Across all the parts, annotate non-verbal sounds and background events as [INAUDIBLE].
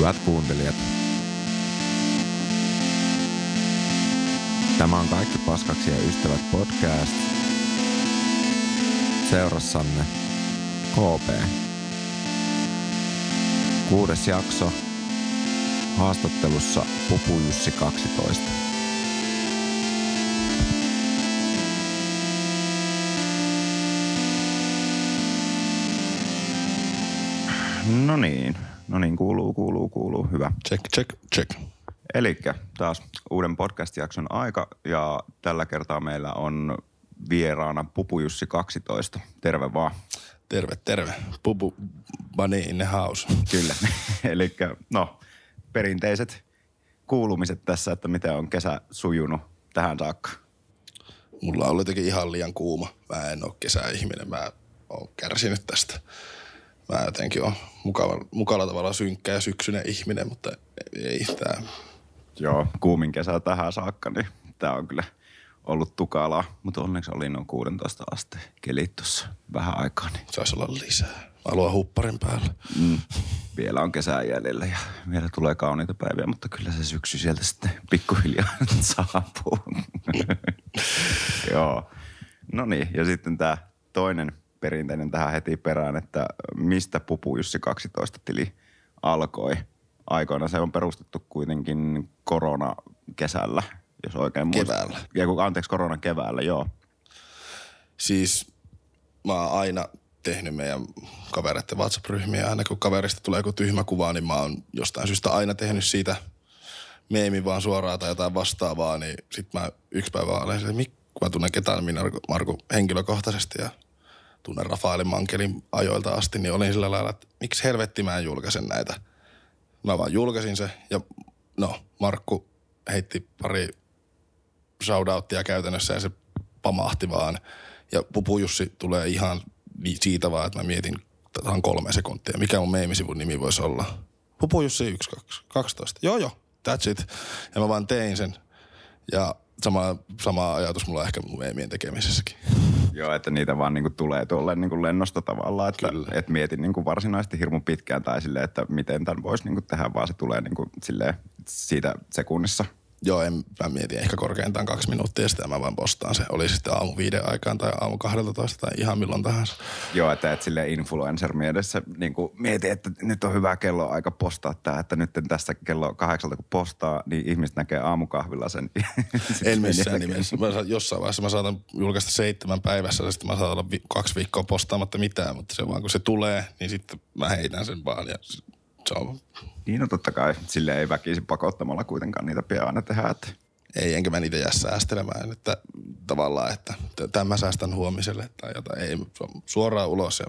Hyvät kuuntelijat. Tämä on Kaikki paskaksi ja ystävät podcast. Seurassanne KP. Kuudes jakso. Haastattelussa Pupu Jussi 12. No niin, no niin, kuuluu, kuuluu, kuuluu, hyvä. Check, check, check. Eli taas uuden podcast-jakson aika ja tällä kertaa meillä on vieraana Pupu Jussi 12. Terve vaan. Terve, terve. Pupu Bunny in the house. Kyllä. [LAUGHS] Eli no, perinteiset kuulumiset tässä, että miten on kesä sujunut tähän saakka. Mulla on jotenkin ihan liian kuuma. Mä en ole kesäihminen. Mä oon kärsinyt tästä. Mä jotenkin on mukava, mukavalla tavalla synkkä ja syksyinen ihminen, mutta ei tää. Joo, kuumin kesä tähän saakka, niin tämä on kyllä ollut tukalaa. Mutta onneksi oli noin 16 asteen kelit tuossa vähän aikaa. Niin Saisi olla lisää. Mä haluan hupparin päälle. mm, vielä on kesää jäljellä ja vielä tulee kauniita päiviä, mutta kyllä se syksy sieltä sitten pikkuhiljaa [LAUGHS] saapuu. [LAUGHS] Joo. No niin, ja sitten tämä toinen perinteinen tähän heti perään, että mistä Pupu Jussi 12 tili alkoi. Aikoina se on perustettu kuitenkin korona kesällä, jos oikein muistan. Keväällä. Ja kun, anteeksi, korona keväällä, joo. Siis mä oon aina tehnyt meidän kavereiden WhatsApp-ryhmiä. Aina kun kaverista tulee joku tyhmä kuva, niin mä oon jostain syystä aina tehnyt siitä meemin vaan suoraan tai jotain vastaavaa. Niin sit mä yksi päivä olen sille, "Mik- kun mä tunnen ketään Marko, Marko henkilökohtaisesti ja tunnen Rafaelin Mankelin ajoilta asti, niin olin sillä lailla, että miksi helvetti mä en julkaisen näitä. Mä vaan julkaisin se ja no, Markku heitti pari shoutouttia käytännössä ja se pamahti vaan. Ja Pupu Jussi tulee ihan vi- siitä vaan, että mä mietin tähän kolme sekuntia. Mikä mun meemisivun nimi voisi olla? Pupu Jussi 1, 2, 12. Joo, joo, that's it. Ja mä vaan tein sen. Ja sama, sama ajatus mulla on ehkä mun meemien tekemisessäkin. [LAUGHS] Joo, että niitä vaan niinku tulee tuolle niinku lennosta tavallaan, että Kyllä. et mietin niinku varsinaisesti hirmu pitkään tai silleen, että miten tämän voisi niinku tehdä, vaan se tulee niinku silleen siitä sekunnissa. Joo, en, mä mietin ehkä korkeintaan kaksi minuuttia sitten mä vaan postaan se. Oli sitten aamu viiden aikaan tai aamu 12 tai ihan milloin tahansa. Joo, että et silleen influencer mielessä niinku mieti, että nyt on hyvä kello aika postaa tämä, että nyt tässä kello kahdeksalta kun postaa, niin ihmiset näkee aamukahvilla sen. [LAUGHS] En missään nimessä. Mä sa- jossain vaiheessa mä saatan julkaista seitsemän päivässä ja sitten mä saatan olla vi- kaksi viikkoa postaamatta mitään, mutta se vaan kun se tulee, niin sitten mä heitän sen vaan ja s- se on, niin no totta kai, sille ei väkisin pakottamalla kuitenkaan niitä pian aina tehdä, että ei enkä mä niitä jää säästelemään, että tavallaan, että tämän mä säästän huomiselle tai jotain. Ei, suoraan ulos ja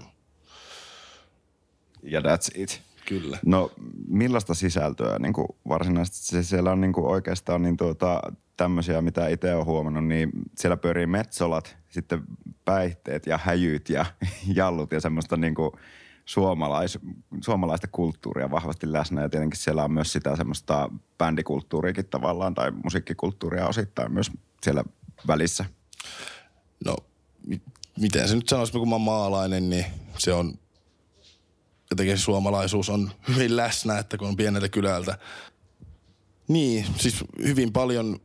ja that's it. kyllä. No millaista sisältöä niin kuin varsinaisesti se siellä on niin kuin oikeastaan niin tuota, tämmöisiä, mitä itse olen huomannut, niin siellä pyörii metsolat, sitten päihteet ja häjyt ja [LAUGHS] jallut ja semmoista niin kuin suomalais, suomalaista kulttuuria vahvasti läsnä ja tietenkin siellä on myös sitä semmoista bändikulttuuriakin tavallaan tai musiikkikulttuuria osittain myös siellä välissä. No, mi- miten se nyt sanoisi, kun mä oon maalainen, niin se on, jotenkin suomalaisuus on hyvin läsnä, että kun on pieneltä kylältä. Niin, siis hyvin paljon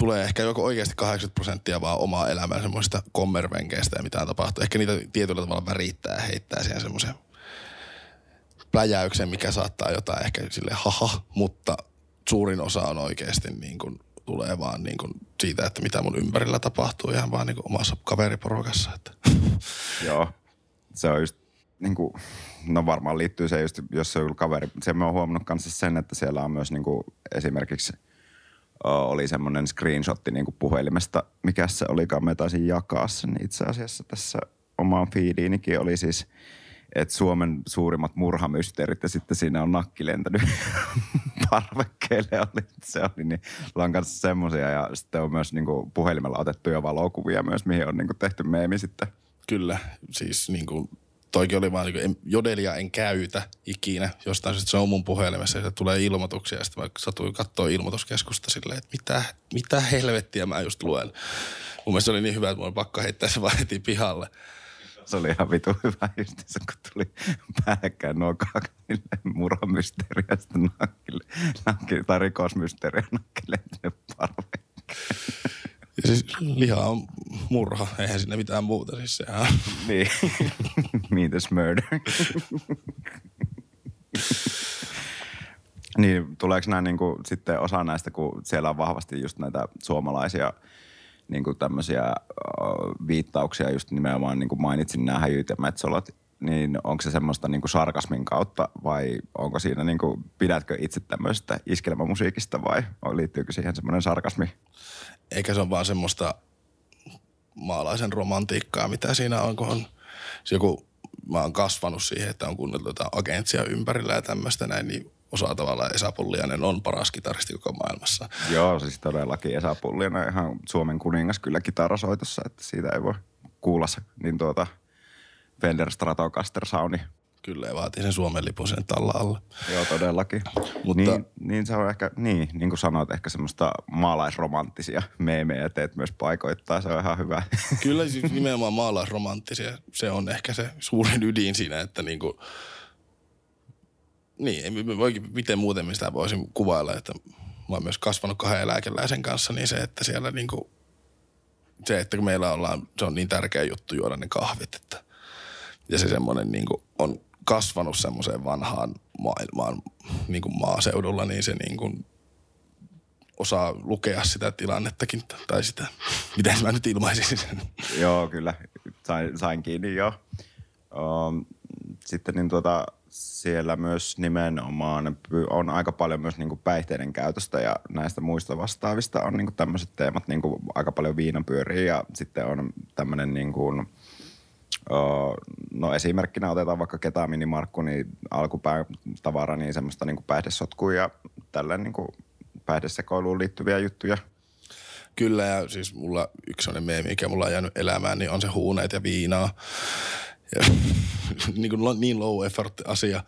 tulee ehkä joko oikeasti 80 prosenttia vaan omaa elämää semmoista kommervenkeistä ja mitä tapahtuu. Ehkä niitä tietyllä tavalla värittää ja heittää siihen semmoisen pläjäyksen, mikä saattaa jotain ehkä sille haha, mutta suurin osa on oikeasti niin kuin, tulee vaan niin kuin siitä, että mitä mun ympärillä tapahtuu ihan vaan niin kuin omassa kaveriporukassa. Että. [LAUGHS] Joo, se on just niin kuin, no varmaan liittyy se just, jos se on kaveri. Se mä oon huomannut kanssa sen, että siellä on myös niin kuin, esimerkiksi oli semmoinen screenshotti niin kuin puhelimesta, mikä se olikaan, mä taisin jakaa sen itse asiassa tässä omaan feediinikin oli siis, että Suomen suurimmat murhamysteerit ja sitten siinä on nakki lentänyt [LAUGHS] parvekkeelle. Oli, se oli niin, on kanssa semmoisia ja sitten on myös niin kuin puhelimella otettuja valokuvia myös, mihin on niin kuin tehty meemi sitten. Kyllä, siis niin kuin, toikin oli vaan, niin jodelia en käytä ikinä. Jostain se on mun puhelimessa ja se tulee ilmoituksia. Ja sitten mä satuin katsoa ilmoituskeskusta silleen, että mitä, mitä helvettiä mä just luen. Mun mielestä se oli niin hyvä, että mun pakko heittää se vaan heti pihalle. se oli ihan vitu hyvä justiinsa, kun tuli päällekkäin nuo kaksi murhamysteeriä ja sitten nakkille, nakkille, tai rikosmysteeriä nakkille parveen. Ja siis liha on murha, eihän siinä mitään muuta. Siis sehän. [LAUGHS] Niin. Meet murder. [LAUGHS] niin, tuleeko nämä niin kuin, sitten osa näistä, kun siellä on vahvasti just näitä suomalaisia niin kuin tämmöisiä uh, viittauksia, just nimenomaan niin kuin mainitsin nämä häjyt ja metsolat, niin onko se semmoista niin kuin sarkasmin kautta vai onko siinä, niin kuin, pidätkö itse tämmöisestä iskelmämusiikista vai liittyykö siihen semmoinen sarkasmi? Eikä se ole vaan semmoista maalaisen romantiikkaa, mitä siinä on, kun on se joku, mä oon kasvanut siihen, että on kuunnellut jotain agentsia ympärillä ja tämmöistä näin, niin osaa tavallaan Esa Pulliainen on paras kitaristi koko maailmassa. Joo, siis todellakin Esa Pulliainen ihan Suomen kuningas kyllä kitarasoitossa, että siitä ei voi kuulla niin tuota Fender Stratocaster Souni. Kyllä, ja vaatii sen Suomen lipun sen talla alla. Joo, todellakin. Mutta... Niin, niin, se on ehkä, niin, niin kuin sanoit, ehkä semmoista maalaisromanttisia meemejä teet myös paikoittaa, se on ihan hyvä. [LAUGHS] Kyllä, siis nimenomaan maalaisromanttisia, se on ehkä se suurin ydin siinä, että niinku, niin, miten muuten sitä voisin kuvailla, että mä oon myös kasvanut kahden eläkeläisen kanssa, niin se, että siellä niinku, se, että kun meillä ollaan, se on niin tärkeä juttu juoda ne kahvit, että ja se semmoinen niinku on kasvanut semmoiseen vanhaan maailmaan niin kuin maaseudulla, niin se niin kuin osaa lukea sitä tilannettakin tai sitä, [LAUGHS] miten mä nyt ilmaisin sen. Joo, kyllä. Sain, sain kiinni jo. Um, sitten niin tuota, siellä myös nimenomaan on aika paljon myös niin kuin päihteiden käytöstä ja näistä muista vastaavista on niin kuin tämmöiset teemat, niin kuin aika paljon viinapyöriä ja sitten on tämmöinen niin kuin – No esimerkkinä otetaan vaikka ketaminimarkku, niin alkupäätavara, niin semmoista niin päihdesotkua ja tällä niin päihdesekoiluun liittyviä juttuja. Kyllä ja siis mulla yksi sellainen meemi, mikä mulla on jäänyt elämään, niin on se huuneet ja viinaa. Ja, [LAUGHS] niin, kuin niin low effort asia,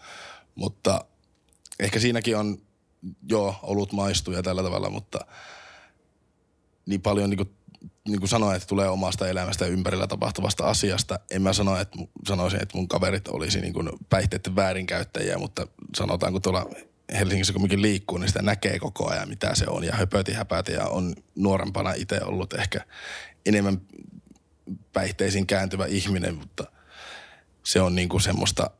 mutta ehkä siinäkin on, joo, olut maistuu ja tällä tavalla, mutta niin paljon niin kuin niin kuin sanoin, että tulee omasta elämästä ja ympärillä tapahtuvasta asiasta. En mä sano, että, sanoisin, että mun kaverit olisi niin kuin päihteiden väärinkäyttäjiä, mutta sanotaan, kun tuolla Helsingissä kumminkin liikkuu, niin sitä näkee koko ajan, mitä se on. Ja höpöti häpäti ja on nuorempana itse ollut ehkä enemmän päihteisiin kääntyvä ihminen, mutta se on niin kuin semmoista,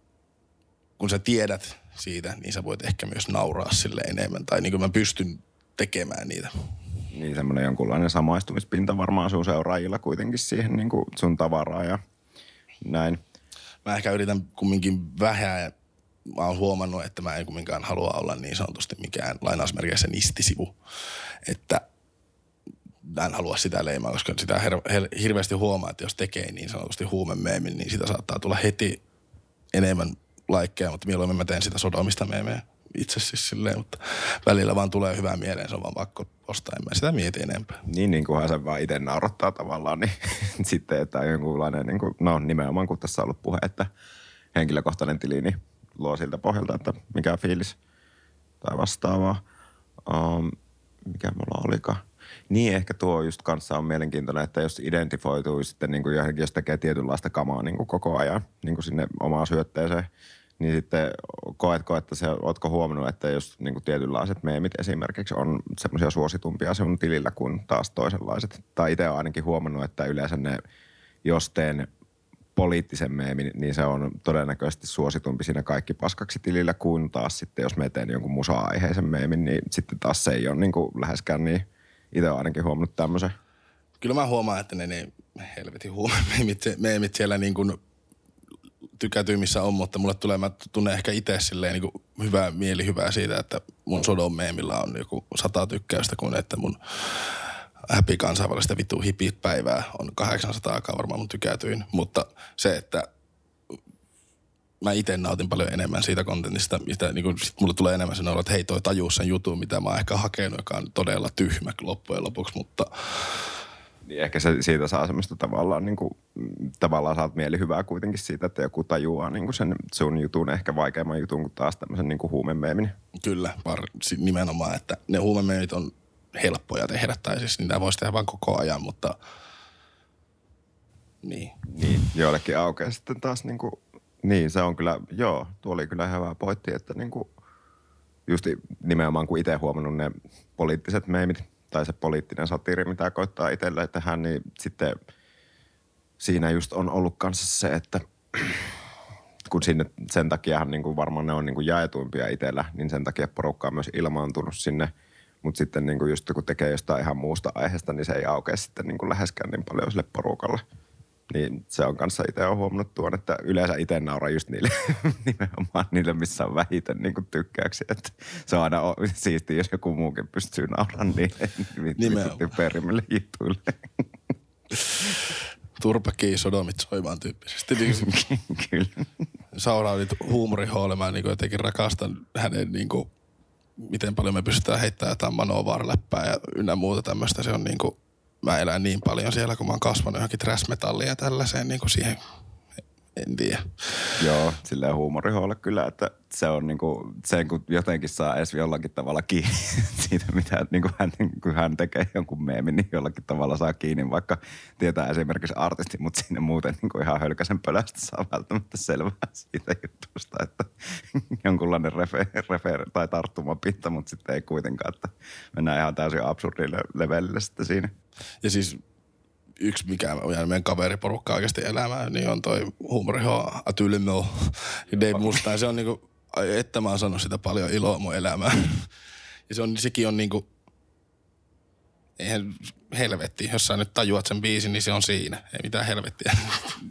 kun sä tiedät siitä, niin sä voit ehkä myös nauraa sille enemmän. Tai niin kuin mä pystyn tekemään niitä niin semmoinen jonkunlainen samaistumispinta varmaan sun seuraajilla kuitenkin siihen niin kuin sun tavaraa ja näin. Mä ehkä yritän kumminkin vähän, mä oon huomannut, että mä en kumminkaan halua olla niin sanotusti mikään lainausmerkeissä nistisivu. Että mä en halua sitä leimaa, koska sitä her- her- hirveästi huomaa, että jos tekee niin sanotusti huumemeemin, niin sitä saattaa tulla heti enemmän laikkeja, mutta mieluummin mä teen sitä sodomista meemejä itse siis silleen, mutta välillä vaan tulee hyvää mieleen, se on vaan pakko ostaa, en mä sitä mieti enempää. Niin, niin kunhan se vaan itse naurattaa tavallaan, niin [LAUGHS] sitten, että on jonkunlainen, niin kuin, no nimenomaan kun tässä on ollut puhe, että henkilökohtainen tili, niin luo siltä pohjalta, että mikä fiilis tai vastaavaa. Um, mikä mulla olikaan. Niin ehkä tuo just kanssa on mielenkiintoinen, että jos identifoituu sitten niin kuin johonkin, jos tekee tietynlaista kamaa niin kuin koko ajan niin kuin sinne omaan syötteeseen – niin sitten koetko, että se, ootko huomannut, että jos niin kuin tietynlaiset meemit esimerkiksi on semmoisia suositumpia sinun tilillä kuin taas toisenlaiset. Tai itse olen ainakin huomannut, että yleensä ne, jos teen poliittisen meemin, niin se on todennäköisesti suositumpi siinä kaikki paskaksi tilillä kuin taas sitten, jos me teen jonkun musa-aiheisen meemin, niin sitten taas se ei ole niin kuin läheskään niin. Itse olen ainakin huomannut tämmöisen. Kyllä mä huomaan, että ne, ne helvetin huumemeemit meemit siellä niin kuin – tykätymmissä on, mutta mulle tulee, mä tunnen ehkä itse silleen niin hyvää mieli hyvää siitä, että mun Sodom meemillä on joku sata tykkäystä, kun että mun Happy kansainvälistä vittu hipit päivää on 800 aikaa varmaan mun tykätyin. Mutta se, että mä itse nautin paljon enemmän siitä kontentista, mitä niin kun, sit mulle tulee enemmän sen että hei toi tajuu sen jutun, mitä mä oon ehkä hakenut, joka on todella tyhmä loppujen lopuksi, mutta niin ehkä se, siitä saa semmoista tavallaan, niin kuin, tavallaan saat hyvää kuitenkin siitä, että joku tajuaa niin kuin sen sun jutun, ehkä vaikeamman jutun kuin taas tämmöisen niin huumemeemin. Kyllä, var, nimenomaan, että ne huumemeemit on helppoja tehdä, tai siis niitä voisi tehdä vaan koko ajan, mutta Niin. Niin, joillekin aukeaa sitten taas niin kuin, niin se on kyllä, joo, tuo oli kyllä hyvä pointti, että niin kuin, just nimenomaan kun itse huomannut ne poliittiset meemit tai se poliittinen satiiri, mitä koittaa itselle tehdä, niin sitten siinä just on ollut kanssa se, että [CLEARS THROAT] kun sinne sen takia niin kuin varmaan ne on niin kuin jaetuimpia itsellä, niin sen takia porukka on myös ilmaantunut sinne. Mutta sitten niin kuin just kun tekee jostain ihan muusta aiheesta, niin se ei aukea sitten niin kuin läheskään niin paljon sille porukalle. Niin se on kanssa itse on huomannut tuon, että yleensä itse nauraa just niille [LAUGHS] nimenomaan niille, missä on vähiten niin kuin tykkäyksiä. Että se on aina siistiä, jos joku muukin pystyy nauramaan niille Nimenomaan. perimmille jutuille. [LAUGHS] Turpakii sodomit soimaan tyyppisesti. Niin [LAUGHS] Kyllä. Sauraudit huumorihoole, mä niin jotenkin rakastan hänen niin kuin, miten paljon me pystytään heittämään jotain manovarläppää ja ynnä muuta tämmöistä. Se on niin kuin, mä elän niin paljon siellä, kun mä oon kasvanut johonkin trash ja tällaiseen niin kuin siihen, en tiedä. Joo, silleen huumoriholle kyllä, että se on niinku, sen kun jotenkin saa edes jollakin tavalla kiinni [LAUGHS] siitä, mitä niinku hän, kun hän tekee jonkun meemin, niin jollakin tavalla saa kiinni, vaikka tietää esimerkiksi artisti, mutta sinne muuten niinku ihan hölkäsen pölästä saa välttämättä selvää [LAUGHS] siitä jutusta, että [LAUGHS] jonkunlainen refe, refe tai tarttumapinta, mutta sitten ei kuitenkaan, että mennään ihan täysin absurdille levelille sitten siinä. Ja siis yksi, mikä on jäänyt meidän kaveriporukka oikeasti elämään, niin on toi huumoriho Atylimo. Dave Mustaine. Se on niinku, että mä oon saanut sitä paljon iloa mun elämään. Ja se on, sekin on niinku, eihän helvetti, jos sä nyt tajuat sen biisin, niin se on siinä. Ei mitään helvettiä. [LAUGHS]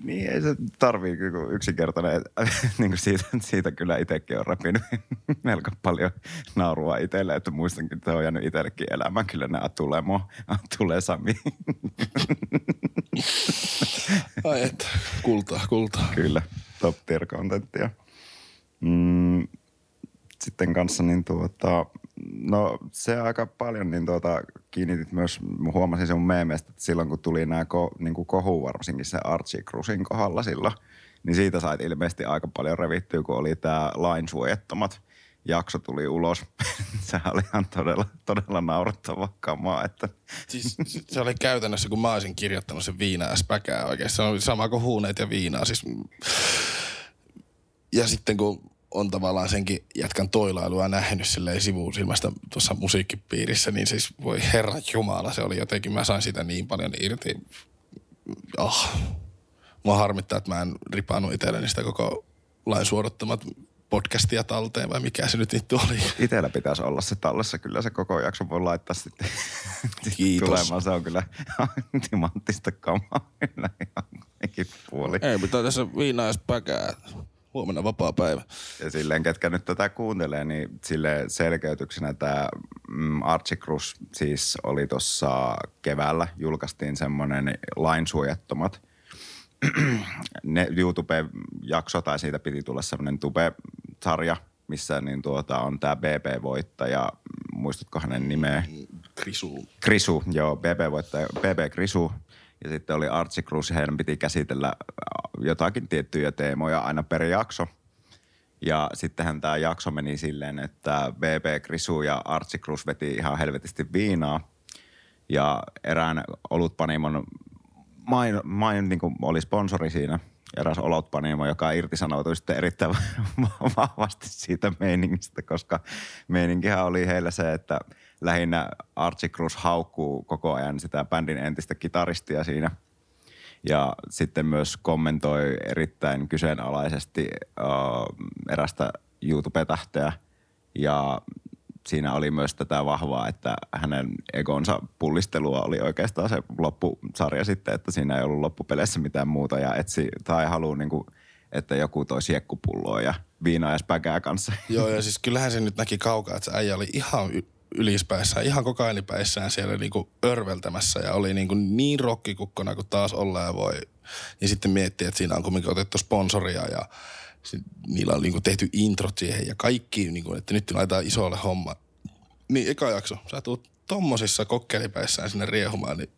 Niin ei se tarvii yksinkertainen, [LAUGHS] niin kuin siitä, siitä kyllä itsekin on repinyt [LAUGHS] melko paljon naurua itselle, että muistankin, että on jäänyt itsellekin elämään kyllä nämä tulee mo, tulee Sami. Ai että, kultaa, kultaa. kyllä, top tier contenttia. Mm, sitten kanssa niin tuota, no se aika paljon niin tuota, kiinnitit myös, huomasin sen mun että silloin kun tuli nämä ko, niin kuin kohu varsinkin se Archie Cruisin kohdalla silloin, niin siitä sait ilmeisesti aika paljon revittyä, kun oli tämä lainsuojattomat jakso tuli ulos. [LAUGHS] Sehän oli ihan todella, todella naurettava kamaa. Että. Siis, se oli käytännössä, kun mä olisin kirjoittanut sen viinaa späkää oikein. Se on sama kuin huuneet ja viinaa. Siis... Ja sitten kun on tavallaan senkin jätkän toilailua nähnyt silleen sivusilmästä tuossa musiikkipiirissä, niin siis voi herra jumala, se oli jotenkin, mä sain sitä niin paljon irti. Oh. Mua harmittaa, että mä en ripannut itselleni sitä koko lain suodattamat podcastia talteen vai mikä se nyt vittu oli. Itellä pitäisi olla se tallessa. Kyllä se koko jakso voi laittaa sitten Kiitos. tulemaan. Se on kyllä timanttista kamaa [LAUGHS] kyllä ihan puoli. Ei, pitää tässä viinaa edes päkää. Huomenna vapaa päivä. Ja silleen, ketkä nyt tätä kuuntelee, niin sille selkeytyksenä tämä mm, Archie Cruz siis oli tuossa keväällä, julkaistiin semmoinen lainsuojattomat [CLEARS THROAT] ne YouTube-jakso, tai siitä piti tulla semmoinen Tube-sarja, missä niin tuota, on tämä BB-voittaja, muistatko hänen nimeä? Krisu. Krisu, joo, BB-voittaja, BB Krisu. Ja sitten oli Archie Cruz, heidän piti käsitellä jotakin tiettyjä teemoja aina per jakso. Ja sittenhän tämä jakso meni silleen, että BB Krisu ja Archie Cruz veti ihan helvetisti viinaa. Ja erään olutpanimon main, main niin kuin oli sponsori siinä, eräs olotpanimo, joka irtisanoutui sitten erittäin [LAUGHS] vahvasti siitä meiningistä, koska meininkihän oli heillä se, että lähinnä Archie Cruz haukkuu koko ajan sitä bändin entistä kitaristia siinä. Ja sitten myös kommentoi erittäin kyseenalaisesti uh, erästä YouTube-tähteä ja siinä oli myös tätä vahvaa, että hänen egonsa pullistelua oli oikeastaan se loppusarja sitten, että siinä ei ollut loppupeleissä mitään muuta ja etsi tai haluaa niin kuin, että joku toi siekkupulloa ja viinaa ja kanssa. Joo, ja siis kyllähän se nyt näki kaukaa, että se äijä oli ihan ylispäissään, ihan kokainipäissään siellä niinku örveltämässä ja oli niinku niin rokkikukkona kuin taas olla ja voi. Ja sitten miettii, että siinä on kuitenkin otettu sponsoria ja niillä on niinku tehty introt siihen ja kaikki, niinku, että nyt laitetaan isolle homma. Niin eka jakso, sä tuut tommosissa kokkelipäissään sinne riehumaan, niin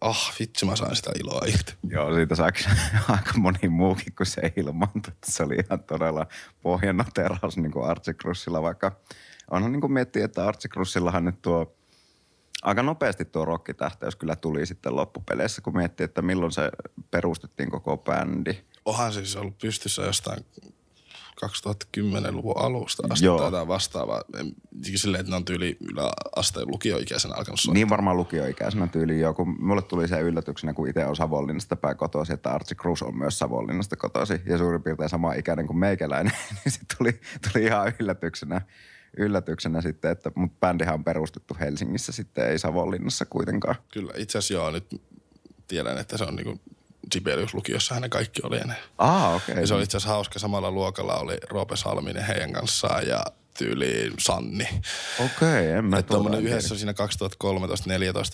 ah, vitsi mä sain sitä iloa irti. Joo, siitä saa kyllä [LAUGHS] aika moni muukin kuin se ilmaantui. Se oli ihan todella pohjannoteraus niin kuin Archie Cruzilla, vaikka onhan niin kuin miettiä, että Archie Cruzillahan nyt tuo aika nopeasti tuo rokkitähteys kyllä tuli sitten loppupeleissä, kun miettii, että milloin se perustettiin koko bändi. Onhan se siis ollut pystyssä jostain 2010-luvun alusta asti Joo. tai jotain vastaavaa. En- Silleen, että ne on tyyli yläasteen lukioikäisenä alkanut soittaa. Niin varmaan lukioikäisenä tyyliin jo, kun mulle tuli se yllätyksenä, kun itse on Savonlinnasta päin kotoisin, että Archie Cruz on myös Savonlinnasta kotoisin ja suurin piirtein sama ikäinen kuin meikäläinen, [LAUGHS] niin se tuli, tuli ihan yllätyksenä, yllätyksenä sitten, että mut bändihän on perustettu Helsingissä sitten, ei Savonlinnassa kuitenkaan. Kyllä, itse asiassa joo, nyt tiedän, että se on niinku Sibelius-lukiossa ne kaikki oli ennen. Ah, okei. Ja se oli itse asiassa hauska. Samalla luokalla oli Roope Salminen heidän kanssaan ja tyyli Sanni. Okei, en mä Että tuota yhdessä siinä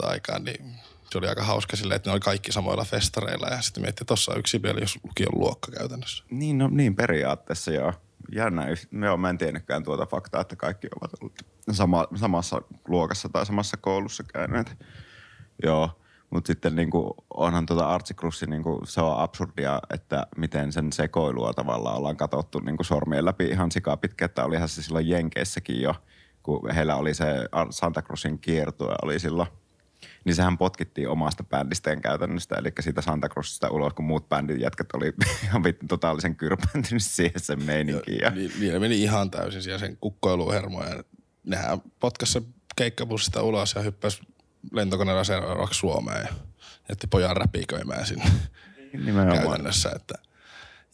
2013-2014 aikaan, niin se oli aika hauska silleen, että ne oli kaikki samoilla festareilla ja sitten miettii, että tossa on yksi Sibelius lukion luokka käytännössä. Niin, no niin periaatteessa joo. Jännä. Joo, mä en tiennytkään tuota faktaa, että kaikki ovat olleet sama, samassa luokassa tai samassa koulussa käyneet. Joo, mutta sitten niinku, onhan tuota Artsikrussi, niinku, se on absurdia, että miten sen sekoilua tavallaan ollaan katsottu niinku sormien läpi ihan sikaa pitkä, että olihan se silloin Jenkeissäkin jo, kun heillä oli se Santa Cruzin kiertue oli silloin niin sehän potkittiin omasta bändistään käytännöstä, eli siitä Santa Cruzista ulos, kun muut bändin jätkät oli [LAUGHS] ihan totaalisen kyrpääntynyt siihen sen meininkiin. Ja, Niin, niin ne meni ihan täysin siihen sen kukkoiluhermoja. Nehän potkas se keikkabussista ulos ja hyppäsi lentokoneella seuraavaksi Suomeen ja jätti pojan räpiköimään sinne nimenomaan. käytännössä. Että,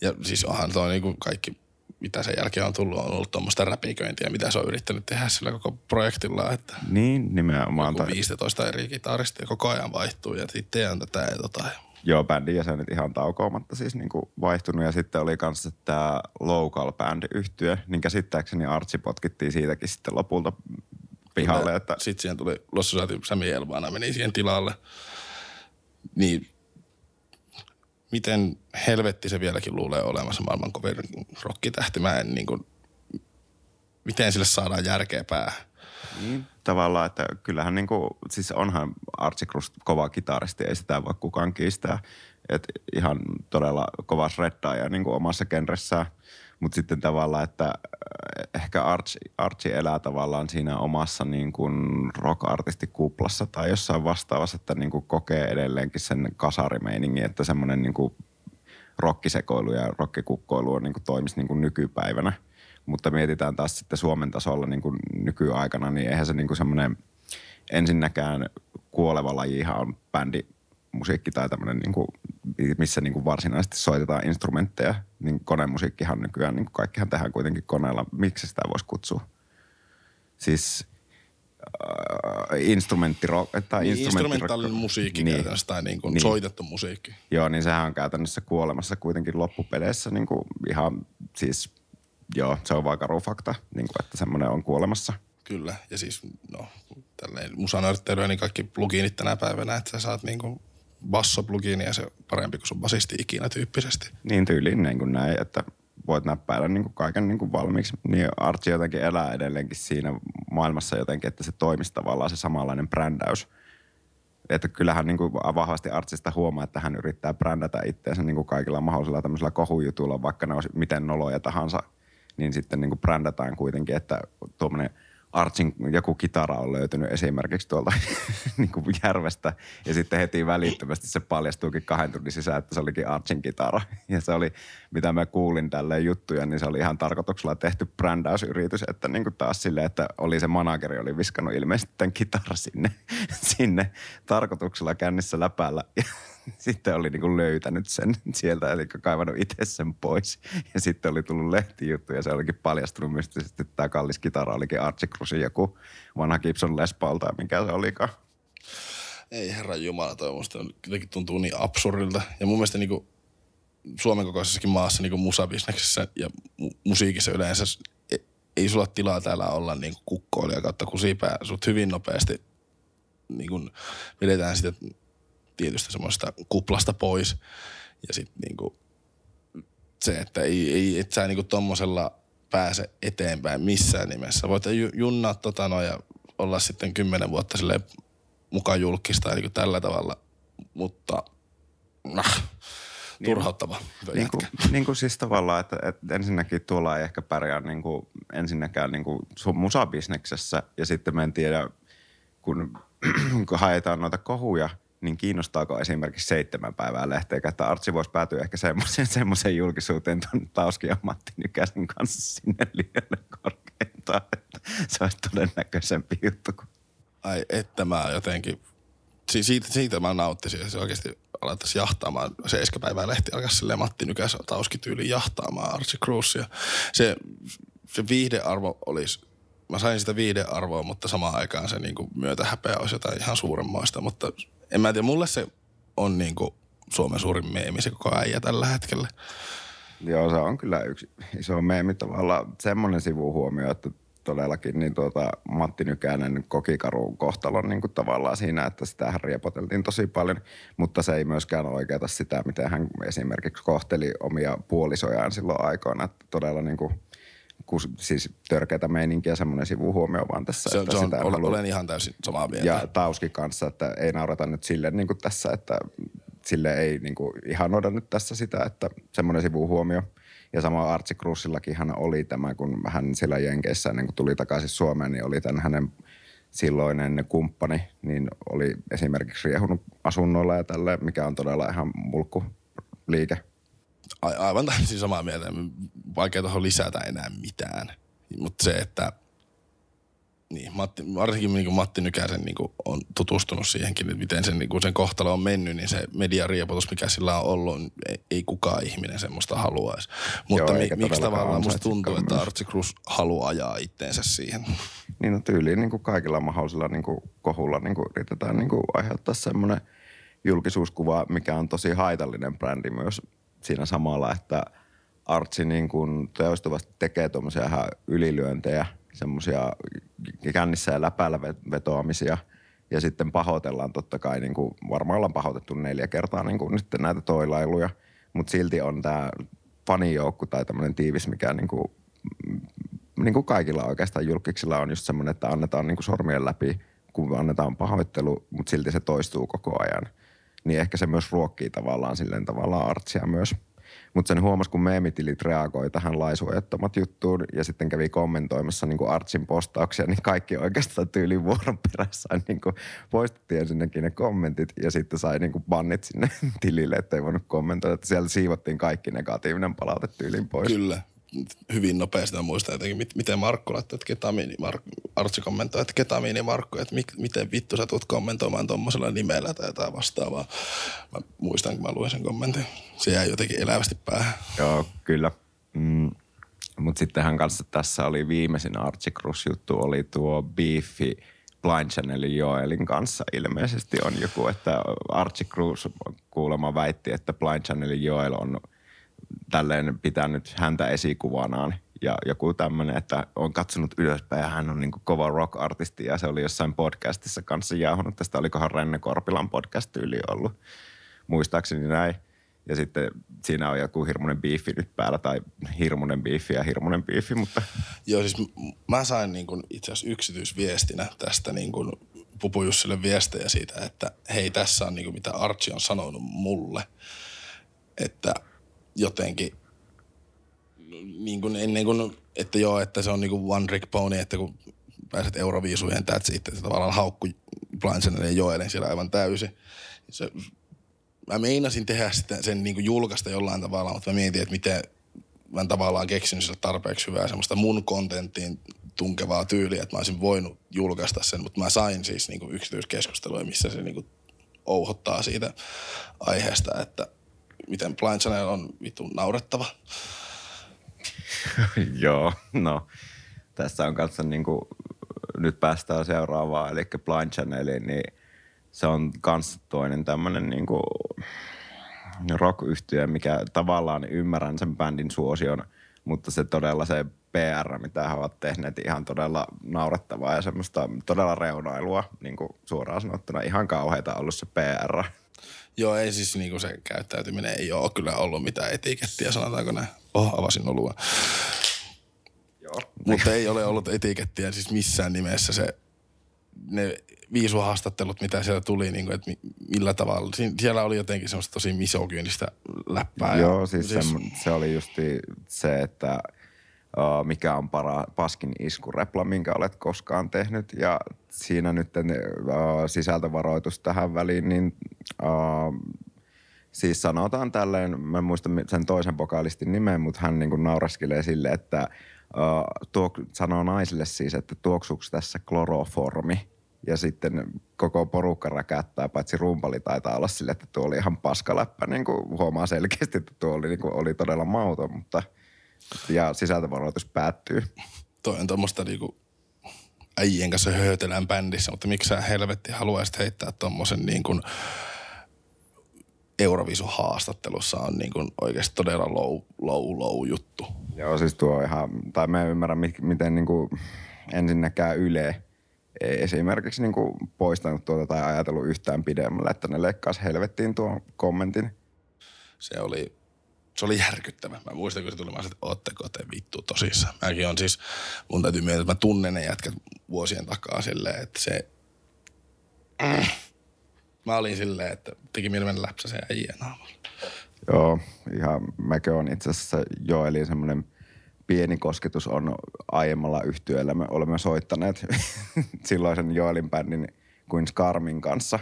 ja siis onhan tuo niinku kaikki, mitä sen jälkeen on tullut, on ollut tuommoista räpiköintiä, mitä se on yrittänyt tehdä sillä koko projektilla, että Niin, nimenomaan. joku Tai, 15 eri kitaristia koko ajan vaihtuu ja sitten tehdään tätä ja tota. joo, bändin jäsenet ihan taukoamatta siis niinku vaihtunut. Ja sitten oli kanssa tämä local band yhtye, niin käsittääkseni Artsi potkittiin siitäkin sitten lopulta pihalle, että Sitten siihen tuli Los Society Sami Elvana meni siihen tilalle. Niin miten helvetti se vieläkin luulee olemassa maailman kovin rokkitähti. Mä en niin kuin, miten sille saadaan järkeä päähän. Niin, tavallaan, että kyllähän niinku, siis onhan Archie Cruz kova kitaristi, ei sitä voi kukaan kiistää. Et ihan todella kova shreddaaja niinku omassa genressään. Mutta sitten tavallaan, että äh, ehkä Archie, Archie elää tavallaan siinä omassa niin kuin rock-artistikuplassa tai jossain vastaavassa, että niin kuin kokee edelleenkin sen kasarimeiningin, että semmoinen niin kuin rokkisekoilu ja rokkikukkoilu on, niin kuin toimisi niin kuin nykypäivänä. Mutta mietitään taas sitten Suomen tasolla niin kuin nykyaikana, niin eihän se niin kuin semmoinen ensinnäkään kuoleva lajihan on bändimusiikki tai tämmöinen, niin kuin, missä niin kuin varsinaisesti soitetaan instrumentteja. Niin konemusiikkihan nykyään, niin kuin kaikkihan tehdään kuitenkin koneella. Miksi sitä voisi kutsua? Siis äh, instrumenttiro, tai Niin, instrumentaalinen musiikki niin. tai niin kuin Niin. soitettu musiikki. Joo, niin sehän on käytännössä kuolemassa kuitenkin loppupeleissä niin kuin ihan siis, joo, se on vaan karu fakta, niin kuin, että semmoinen on kuolemassa. Kyllä, ja siis no, tälleen musanörttelyä, niin kaikki pluginit tänä päivänä, että sä saat niin kuin basso-plugini ja se parempi kuin sun basisti ikinä tyyppisesti. Niin tyyliin niin kuin näin, että voit näppäillä niin kuin kaiken niin kuin valmiiksi. Niin Archie jotenkin elää edelleenkin siinä maailmassa jotenkin, että se toimisi tavallaan se samanlainen brändäys. Että kyllähän niin kuin vahvasti Artsista huomaa, että hän yrittää brändätä itseänsä niin kuin kaikilla mahdollisilla tämmöisillä kohujutuilla, vaikka ne olisi miten noloja tahansa, niin sitten niin kuin brändätään kuitenkin, että tuommoinen Artsin joku kitara on löytynyt esimerkiksi tuolta [LAUGHS] niin kuin järvestä ja sitten heti välittömästi se paljastuikin kahden tunnin sisään, että se olikin Artsin kitara. [LAUGHS] Ja se oli, mitä mä kuulin tälleen juttuja, niin se oli ihan tarkoituksella tehty brändäysyritys, että niin kuin taas silleen, että oli se manageri oli viskannut ilmeisesti tämän kitara sinne, [LAUGHS] sinne tarkoituksella kännissä läpällä. Ja [LAUGHS] sitten oli niin kuin löytänyt sen sieltä, eli kaivannut itse sen pois. Ja sitten oli tullut lehtijuttu ja se olikin paljastunut mystisesti, että tämä kallis kitara olikin Archie Cruzin joku vanha Gibson Les Paul tai mikä se olikaan. Ei herran jumala, toi musta jotenkin tuntuu niin absurdilta. Ja mun mielestä niinku Suomen kokoisessakin maassa niinku musabisneksessä ja mu- musiikissa yleensä e- ei sulla tilaa täällä olla niinku kukkoilija kautta kusipää. Sut hyvin nopeasti niinku vedetään sitä tietystä semmoista kuplasta pois. Ja sit niinku se, että ei, ei et sä niinku tommosella pääse eteenpäin missään nimessä. Voit ju- junnaa tota no ja olla sitten kymmenen vuotta silleen mukaan julkista niin tällä tavalla, mutta nah, turhauttava Niin kuin, jätkä. niin kuin siis tavallaan, että, että ensinnäkin tuolla ei ehkä pärjää niin kuin ensinnäkään niin kuin su- musabisneksessä ja sitten mä en tiedä, kun, [CLEARS THROAT] kun haetaan noita kohuja, niin kiinnostaako esimerkiksi seitsemän päivää lehteä, että Artsi voisi päätyä ehkä semmoiseen, semmoiseen julkisuuteen tuon Tauski ja Matti Nykäsen kanssa sinne liian korkeintaan, että se olisi todennäköisempi juttu. Ai, että mä jotenkin, siitä, siitä mä nauttisin, se oikeasti alettaisiin jahtaamaan, seiskapäivää lehti alkaisi silleen Matti Nykäs Tauski tyyliin jahtaamaan Archie Cruzia. Se, se viihdearvo olisi mä sain sitä viihdearvoa, mutta samaan aikaan se niin myötä häpeä olisi jotain ihan suuremmoista. Mutta en mä tiedä, mulle se on niin kuin Suomen suurin meemi, se koko äijä tällä hetkellä. Joo, se on kyllä yksi iso meemi tavallaan. Semmoinen sivuhuomio, että todellakin niin tuota, Matti Nykänen koki karun kohtalon niin kuin tavallaan siinä, että sitä riepoteltiin tosi paljon, mutta se ei myöskään oikeata sitä, miten hän esimerkiksi kohteli omia puolisojaan silloin aikoina. Että todella niin kuin – kus, siis törkeätä meininkiä semmoinen sivuhuomio vaan tässä. Se, että se on, sitä olen, olen ihan täysin samaa mieltä. Ja Tauski kanssa, että ei naurata nyt sille niin kuin tässä, että sille ei niin kuin ihanoida nyt tässä sitä, että semmoinen sivuhuomio. Ja sama Artsi Kruusillakin hän oli tämä, kun hän sillä Jenkeissä ennen kuin tuli takaisin Suomeen, niin oli tämän hänen silloinen kumppani, niin oli esimerkiksi riehunut asunnoilla ja tälle, mikä on todella ihan mulkku liike a- aivan täysin samaa mieltä. Vaikea tuohon lisätä enää mitään. Mutta se, että niin, Matti, varsinkin niin kuin Matti Nykäsen niin kuin on tutustunut siihenkin, että miten sen, niin kuin sen kohtalo on mennyt, niin se mediariepotus, mikä sillä on ollut, niin ei, ei kukaan ihminen semmoista haluaisi. Mutta Joo, mi, miksi tavallaan musta tuntuu, että Artsi Cruz haluaa ajaa itteensä siihen? Niin no tyyliin niin kuin kaikilla mahdollisilla niin kuin kohulla niin kuin yritetään niin kuin aiheuttaa semmoinen julkisuuskuva, mikä on tosi haitallinen brändi myös siinä samalla, että Artsi niin kuin toistuvasti tekee tuommoisia ihan ylilyöntejä, semmoisia kännissä ja läpällä vetoamisia. Ja sitten pahoitellaan totta kai, niin kuin varmaan ollaan pahoitettu neljä kertaa niin kuin nyt näitä toilailuja, mutta silti on tämä fanijoukku tai tämmöinen tiivis, mikä niin kuin, niin kuin kaikilla oikeastaan julkiksilla on just semmoinen, että annetaan niin kuin sormien läpi, kun annetaan pahoittelu, mutta silti se toistuu koko ajan – niin ehkä se myös ruokkii tavallaan silleen tavallaan artsia myös. Mutta sen huomasi, kun meemitilit reagoi tähän laisuojattomat juttuun ja sitten kävi kommentoimassa niin Artsin postauksia, niin kaikki oikeastaan tyyliin vuoron perässä niin poistettiin ensinnäkin ne kommentit ja sitten sai niin bannit sinne [LAUGHS] tilille, ettei voinut kommentoida. Että siellä siivottiin kaikki negatiivinen palaute tyyliin pois. Kyllä, hyvin nopeasti muista jotenkin, miten Markku laittoi, että ketamiini, Mark, Artsi kommentoi, että ketamiini Markku, että mik, miten vittu sä tulet kommentoimaan tuommoisella nimellä tai jotain vastaavaa. Mä muistan, kun mä luin sen kommentin. Se jäi jotenkin elävästi päähän. Joo, kyllä. Mm. Mutta sittenhän kanssa tässä oli viimeisin Archie Cruz-juttu, oli tuo Beefi Blind Channelin Joelin kanssa ilmeisesti on joku, että Archie Cruz kuulemma väitti, että Blind Channelin Joel on – tälleen pitänyt häntä esikuvanaan ja joku tämmöinen, että on katsonut ylöspäin ja hän on niin kova rock-artisti ja se oli jossain podcastissa kanssa jauhunut. Tästä olikohan Renne Korpilan podcast yli ollut, muistaakseni näin. Ja sitten siinä on joku hirmuinen biifi nyt päällä tai hirmuinen biifi ja hirmuinen biifi, mutta... Joo, siis mä sain niin kuin itse asiassa yksityisviestinä tästä niin kuin Pupu Jussille viestejä siitä, että hei tässä on niin kuin mitä Archie on sanonut mulle, että – jotenkin niin kuin ennen kuin, että joo, että se on niin kuin one trick pony, että kun pääset Euroviisujen that's että tavallaan haukku Blindsenin ja Joelin siellä aivan täysin. Se, mä meinasin tehdä sitä, sen niin kuin julkaista jollain tavalla, mutta mä mietin, että miten mä en tavallaan keksinyt sille tarpeeksi hyvää semmoista mun kontenttiin tunkevaa tyyliä, että mä olisin voinut julkaista sen, mutta mä sain siis niin kuin yksityiskeskustelua, missä se niin kuin ouhottaa siitä aiheesta, että – miten Blind Channel on vitun naurettava. [LAUGHS] Joo, no tässä on kanssa niin kuin, nyt päästään seuraavaan, eli Blind Channeliin, niin se on kans toinen tämmöinen niin kuin rock mikä tavallaan ymmärrän sen bändin suosion, mutta se todella se PR, mitä he ovat tehneet, ihan todella naurettavaa ja semmoista todella reunailua, niin kuin suoraan sanottuna. Ihan kauheita ollut se PR. Joo, ei siis niinku se käyttäytyminen ei ole kyllä ollut mitään etikettiä, sanotaanko näin. Oh, avasin olua. Joo. Mutta ei ole ollut etikettiä siis missään nimessä se, ne viisuhaastattelut, mitä siellä tuli, niin kuin, että millä tavalla. Siellä oli jotenkin semmoista tosi misogyynistä läppää. Joo, ja, siis, siis... Se, se oli justi se, että mikä on para, paskin iskurepla, minkä olet koskaan tehnyt. Ja siinä nyt sisältövaroitus tähän väliin, niin siis sanotaan tälleen, mä en muista sen toisen vokalistin nimen, mutta hän niin nauraskelee sille, että uh, tuo, sanoo naisille siis, että tuoksuuko tässä kloroformi – ja sitten koko porukka räkättää, paitsi rumpali taitaa olla sille, että tuo oli ihan paskaläppä. Niin kuin huomaa selkeästi, että tuo oli, niin kuin, oli todella mauton, mutta ja sisältövaroitus päättyy. Toi on tuommoista niin kuin äijien kanssa höötelään bändissä, mutta miksi sä helvetti haluaisit heittää tuommoisen niin kuin Eurovisu-haastattelussa on niin kuin oikeasti todella low, low, low juttu. Joo, siis tuo ihan, tai me ymmärrä, miten niin kuin ensinnäkään Yle – ei esimerkiksi niin kuin poistanut tuota tai ajatellut yhtään pidemmälle, että ne leikkaisi helvettiin tuon kommentin. Se oli, se oli järkyttävä. Mä muistan, kun se tuli, mä että ootteko te vittu tosissaan. Mäkin on siis, mun täytyy myöntää, että mä tunnen ne jätkät vuosien takaa silleen, että se... Mm. Mä olin silleen, että teki mieli mennä läpsäsen äijän Joo, ihan mäkin on itse asiassa eli semmoinen – pieni kosketus on aiemmalla yhtyöllä. Me olemme soittaneet [LAUGHS] silloisen Joelin bändin kuin Skarmin kanssa.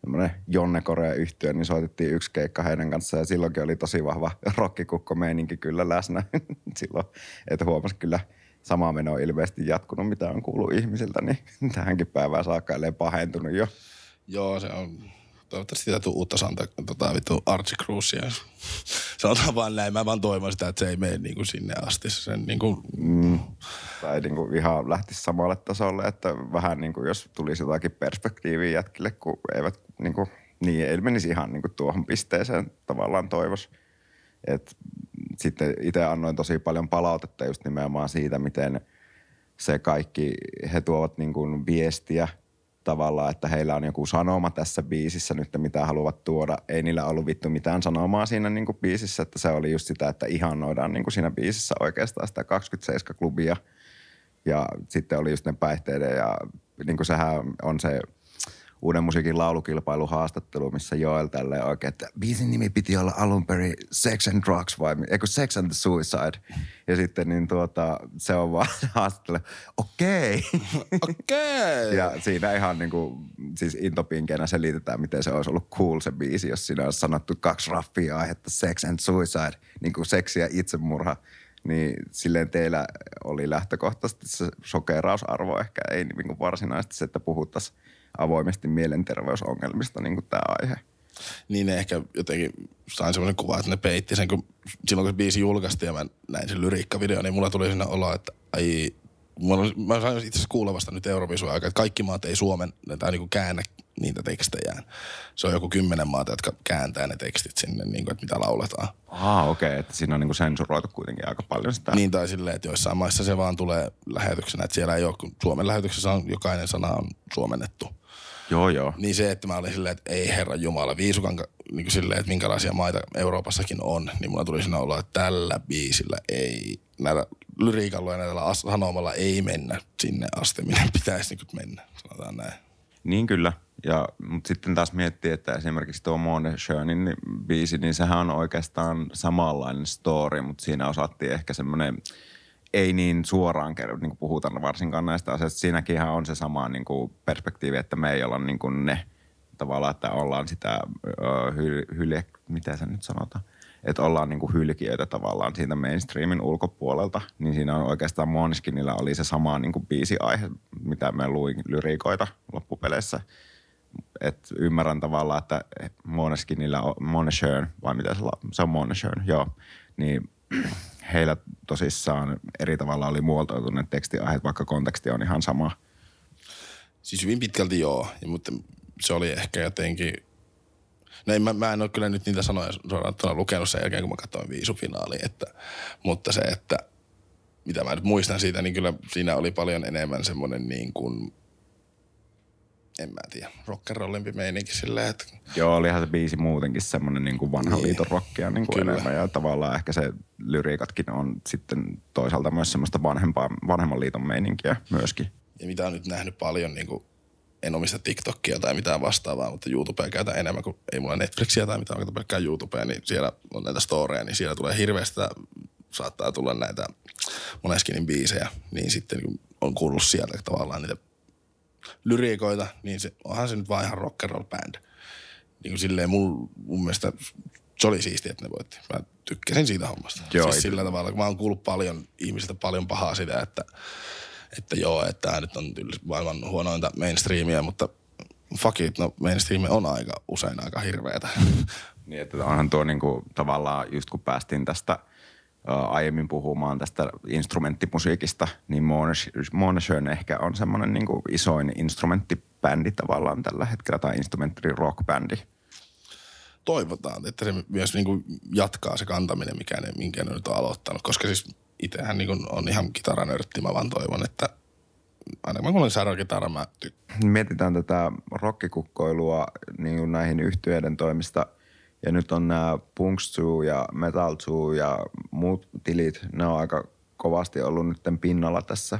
Semmoinen Jonne Korea yhtyö, niin soitettiin yksi keikka heidän kanssaan ja silloinkin oli tosi vahva rockikukko-meininki kyllä läsnä [LAUGHS] silloin. Että huomasi kyllä sama meno on ilmeisesti jatkunut, mitä on kuullut ihmisiltä, niin [LAUGHS] tähänkin päivään saakka pahentunut jo. Joo, se on Toivottavasti siitä tuu uutta Santa, tota, vittu Archie Cruisea. [LAUGHS] Sanotaan vaan näin. Mä vaan toivon sitä, että se ei mene niinku sinne asti. Sen niinku... Mm. Tai niinku ihan lähtisi samalle tasolle, että vähän niinku jos tulisi jotakin perspektiiviä jätkille, kun eivät niinku, niin ei menisi ihan niinku tuohon pisteeseen tavallaan toivos. Et sitten itse annoin tosi paljon palautetta just nimenomaan siitä, miten se kaikki, he tuovat niinku viestiä – tavallaan, että heillä on joku sanoma tässä biisissä nyt, mitä haluavat tuoda. Ei niillä ollut vittu mitään sanomaa siinä niin kuin biisissä, että se oli just sitä, että ihannoidaan niin kuin siinä biisissä oikeastaan sitä 27-klubia. Ja sitten oli just ne päihteiden ja niin kuin sehän on se – uuden musiikin laulukilpailu haastattelu, missä Joel tälleen oikein, että biisin nimi piti olla alun perin Sex and Drugs vai eikö Sex and the Suicide. Ja sitten niin tuota, se on vaan haastattelu, okei. Okay. [LAUGHS] okei. Okay. ja siinä ihan niin kuin, siis intopinkeena selitetään, miten se olisi ollut cool se biisi, jos siinä olisi sanottu kaksi raffia aihetta, Sex and Suicide, niin kuin seksi ja itsemurha niin silleen teillä oli lähtökohtaisesti se sokerausarvo ehkä, ei niin kuin varsinaisesti se, että puhuttaisiin avoimesti mielenterveysongelmista niin kuin tämä aihe. Niin ne ehkä jotenkin sain semmoinen kuva, että ne peitti sen, kun silloin kun se biisi julkaistiin ja mä näin sen lyriikkavideo, niin mulla tuli sinne olo, että ai, mulla, mä sain itse asiassa kuulla vasta nyt Eurovisun aikaa, että kaikki maat ei Suomen tai niin kuin käännä niitä tekstejään. Se on joku kymmenen maata, jotka kääntää ne tekstit sinne, niin kuin, että mitä lauletaan. Ah, okei, okay. että siinä on niin kuin sensuroitu kuitenkin aika paljon sitä. Niin, tai silleen, että joissain maissa se vaan tulee lähetyksenä, että siellä ei ole, kun Suomen lähetyksessä on jokainen sana on suomennettu. Joo, joo. Niin se, että mä olin silleen, että ei herra Jumala, viisukan niin kuin silleen, että minkälaisia maita Euroopassakin on, niin mulla tuli sinne olla, että tällä biisillä ei, näillä lyriikalla ja näillä sanomalla ei mennä sinne asti, minne [LAUGHS] pitäisi niin mennä, sanotaan näin. Niin kyllä. Ja, mutta sitten taas miettii, että esimerkiksi tuo Mone Schönin biisi, niin sehän on oikeastaan samanlainen story, mutta siinä osattiin ehkä semmoinen – ei niin suoraan niin kuin puhuta varsinkaan näistä asioista. Siinäkin on se sama niin kuin perspektiivi, että me ei olla niin kuin ne tavallaan, että ollaan sitä hyl, hylje, mitä se nyt sanotaan, että ollaan niin kuin hylkiöitä tavallaan siitä mainstreamin ulkopuolelta, niin siinä on oikeastaan Måneskinillä oli se sama niin kuin biisiaihe, mitä me luin lyriikoita loppupeleissä. Et ymmärrän tavallaan, että Måneskinillä on Månesjön, vai mitä se, se on joo, niin heillä tosissaan eri tavalla oli muotoiltu tekstiaiheet, vaikka konteksti on ihan sama. Siis hyvin pitkälti joo, ja, mutta se oli ehkä jotenkin... En, mä, mä en ole kyllä nyt niitä sanoja suoraan lukenut sen jälkeen, kun mä katsoin viisufinaaliin, että, mutta se, että mitä mä nyt muistan siitä, niin kyllä siinä oli paljon enemmän semmoinen niin kuin – en mä tiedä, rockerollimpi meininki silleen, että... Joo, olihan se biisi muutenkin semmoinen niin kuin vanhan niin. liiton rockia niin kuin enemmän ja tavallaan ehkä se lyriikatkin on sitten toisaalta myös semmoista vanhempaa, vanhemman liiton meininkiä myöskin. Ja mitä on nyt nähnyt paljon niin kuin en omista TikTokia tai mitään vastaavaa, mutta YouTubea käytän enemmän kuin ei mulla Netflixiä tai mitään, onko pelkkää YouTubea, niin siellä on näitä storeja, niin siellä tulee hirveästi saattaa tulla näitä Moneskinin biisejä, niin sitten kun on kuullut sieltä tavallaan niitä lyriikoita, niin se, onhan se nyt vaan ihan rock and roll band. Niin kuin silleen mun, mun mielestä se oli siistiä, että ne voitti. Mä tykkäsin siitä hommasta. Joo, siis sillä tavalla, kun mä oon kuullut paljon ihmisiltä paljon pahaa sitä, että, että joo, että tämä nyt on maailman huonointa mainstreamia, mutta fuck it, no mainstream on aika usein aika hirveetä. niin, että onhan tuo niinku, tavallaan just kun päästiin tästä – aiemmin puhumaan tästä instrumenttimusiikista, niin Månesjön ehkä on semmoinen niin isoin instrumenttibändi tavallaan tällä hetkellä, tai instrumentti rockbändi. Toivotaan, että se myös niin kuin jatkaa se kantaminen, mikä ne, minkä ne nyt on aloittanut, koska siis itsehän niin on ihan kitaranörtti, mä vaan toivon, että aina kun olen sairaakitara, mä tykkään. Mietitään tätä rockikukkoilua niin näihin yhtyeiden toimista – ja nyt on nämä Punkstu ja Metal Zoo ja muut tilit, ne on aika kovasti ollut nyt pinnalla tässä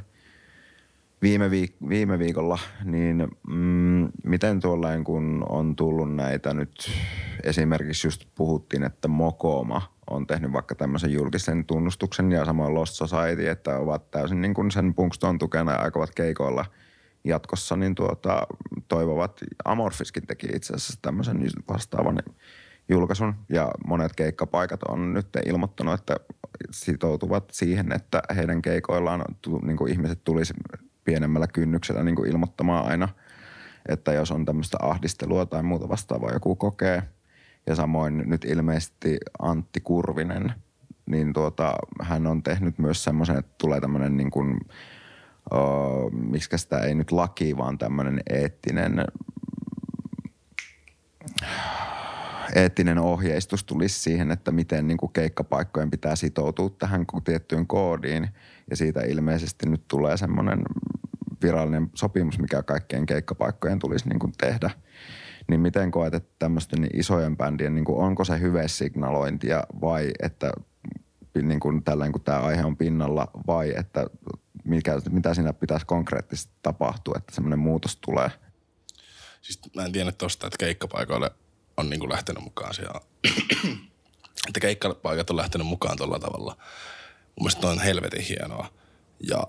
viime, viik- viime viikolla, niin mm, miten tuollain kun on tullut näitä nyt, esimerkiksi just puhuttiin, että Mokoma on tehnyt vaikka tämmöisen julkisen tunnustuksen ja samoin Lost Society, että ovat täysin niin kuin sen Punkston tukena ja aikovat keikoilla jatkossa, niin tuota, toivovat, Amorfiskin teki itse asiassa tämmöisen vastaavan julkaisun ja monet keikkapaikat on nyt ilmoittanut, että sitoutuvat siihen, että heidän keikoillaan niin kuin ihmiset tulisi pienemmällä kynnyksellä niin kuin ilmoittamaan aina, että jos on tämmöistä ahdistelua tai muuta vastaavaa joku kokee. Ja samoin nyt ilmeisesti Antti Kurvinen, niin tuota, hän on tehnyt myös semmoisen, että tulee tämmöinen niin kuin, uh, miksi sitä ei nyt laki, vaan tämmöinen eettinen eettinen ohjeistus tulisi siihen, että miten niin kuin keikkapaikkojen pitää sitoutua tähän tiettyyn koodiin. Ja siitä ilmeisesti nyt tulee semmoinen virallinen sopimus, mikä kaikkien keikkapaikkojen tulisi niin kuin tehdä. Niin miten koet, että tämmöisten isojen bändien, niin kuin, onko se signalointia vai että niin kuin tällainen kun tämä aihe on pinnalla vai että mikä, mitä siinä pitäisi konkreettisesti tapahtua, että semmoinen muutos tulee? Siis mä en tiedä tuosta, että keikkapaikoille – on niin kuin lähtenyt mukaan siellä. [CLEARS THROAT] että keikkapaikat on lähtenyt mukaan tuolla tavalla. Mun mielestä on helvetin hienoa. Ja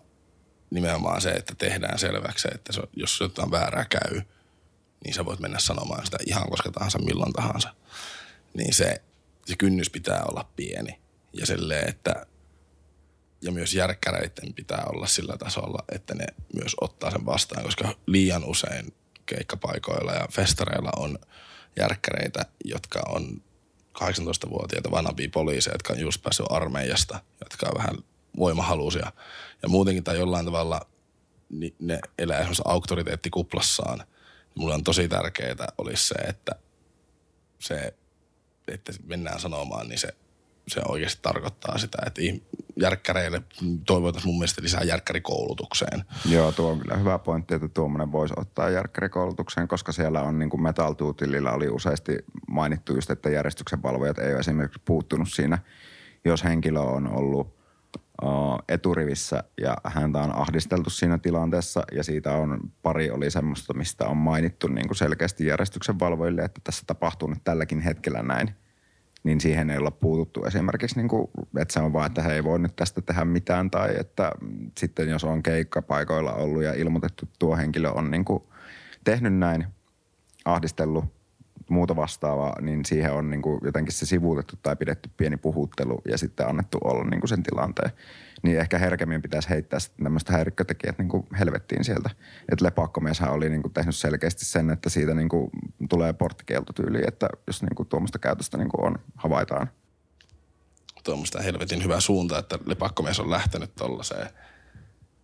nimenomaan se, että tehdään selväksi, että se, jos jotain väärää käy, niin sä voit mennä sanomaan sitä ihan koska tahansa, milloin tahansa. Niin se, se kynnys pitää olla pieni. Ja silleen, että ja myös järkkäreiden pitää olla sillä tasolla, että ne myös ottaa sen vastaan, koska liian usein keikkapaikoilla ja festareilla on – järkkäreitä, jotka on 18-vuotiaita vanhampia poliiseja, jotka on just päässyt armeijasta, jotka on vähän voimahaluisia. Ja muutenkin tai jollain tavalla niin ne elää esimerkiksi auktoriteettikuplassaan. Mulle on tosi tärkeää olisi se, että se, että mennään sanomaan, niin se se oikeasti tarkoittaa sitä, että järkkäreille toivotaan mun mielestä lisää järkkärikoulutukseen. Joo, tuo on kyllä hyvä pointti, että tuommoinen voisi ottaa järkkärikoulutukseen, koska siellä on niin kuin Metal Tootililla oli useasti mainittu just, että järjestyksen valvojat ei ole esimerkiksi puuttunut siinä, jos henkilö on ollut eturivissä ja häntä on ahdisteltu siinä tilanteessa ja siitä on pari oli semmoista, mistä on mainittu niin kuin selkeästi järjestyksen valvojille, että tässä tapahtuu nyt tälläkin hetkellä näin – niin siihen ei olla puututtu. Esimerkiksi, niin kuin, että se on vaan, että he ei voi nyt tästä tehdä mitään tai että sitten jos on keikkapaikoilla ollut ja ilmoitettu, että tuo henkilö on niin kuin tehnyt näin, ahdistellut muuta vastaavaa, niin siihen on niin kuin jotenkin se sivuutettu tai pidetty pieni puhuttelu ja sitten annettu olla niin kuin sen tilanteen. Niin ehkä herkemmin pitäisi heittää sitten tämmöistä häirikkötekijät niin kuin helvettiin sieltä. Että lepakkomieshän oli niin kuin tehnyt selkeästi sen, että siitä niin kuin tulee porttikieltotyyli, että jos niin kuin tuommoista käytöstä niin kuin on, havaitaan. Tuommoista helvetin hyvä suunta, että lepakkomies on lähtenyt tollaiseen.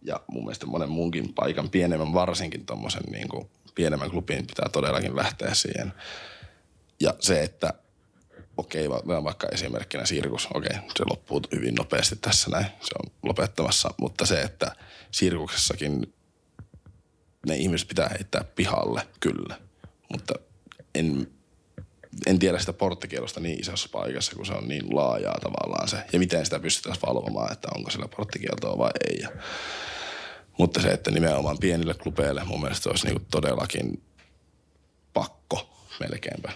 Ja mun mielestä monen muunkin paikan pienemmän, varsinkin tuommoisen niin kuin pienemmän klubin pitää todellakin lähteä siihen. Ja se, että okei, okay, vaikka esimerkkinä sirkus, okei, okay, se loppuu hyvin nopeasti tässä näin, se on lopettamassa, mutta se, että sirkuksessakin ne ihmiset pitää heittää pihalle, kyllä, mutta en, en tiedä sitä porttikielosta niin isossa paikassa, kun se on niin laajaa tavallaan se, ja miten sitä pystytään valvomaan, että onko sillä porttikieltoa vai ei. Ja, mutta se, että nimenomaan pienille klubeille mun mielestä olisi niinku todellakin pakko melkeinpä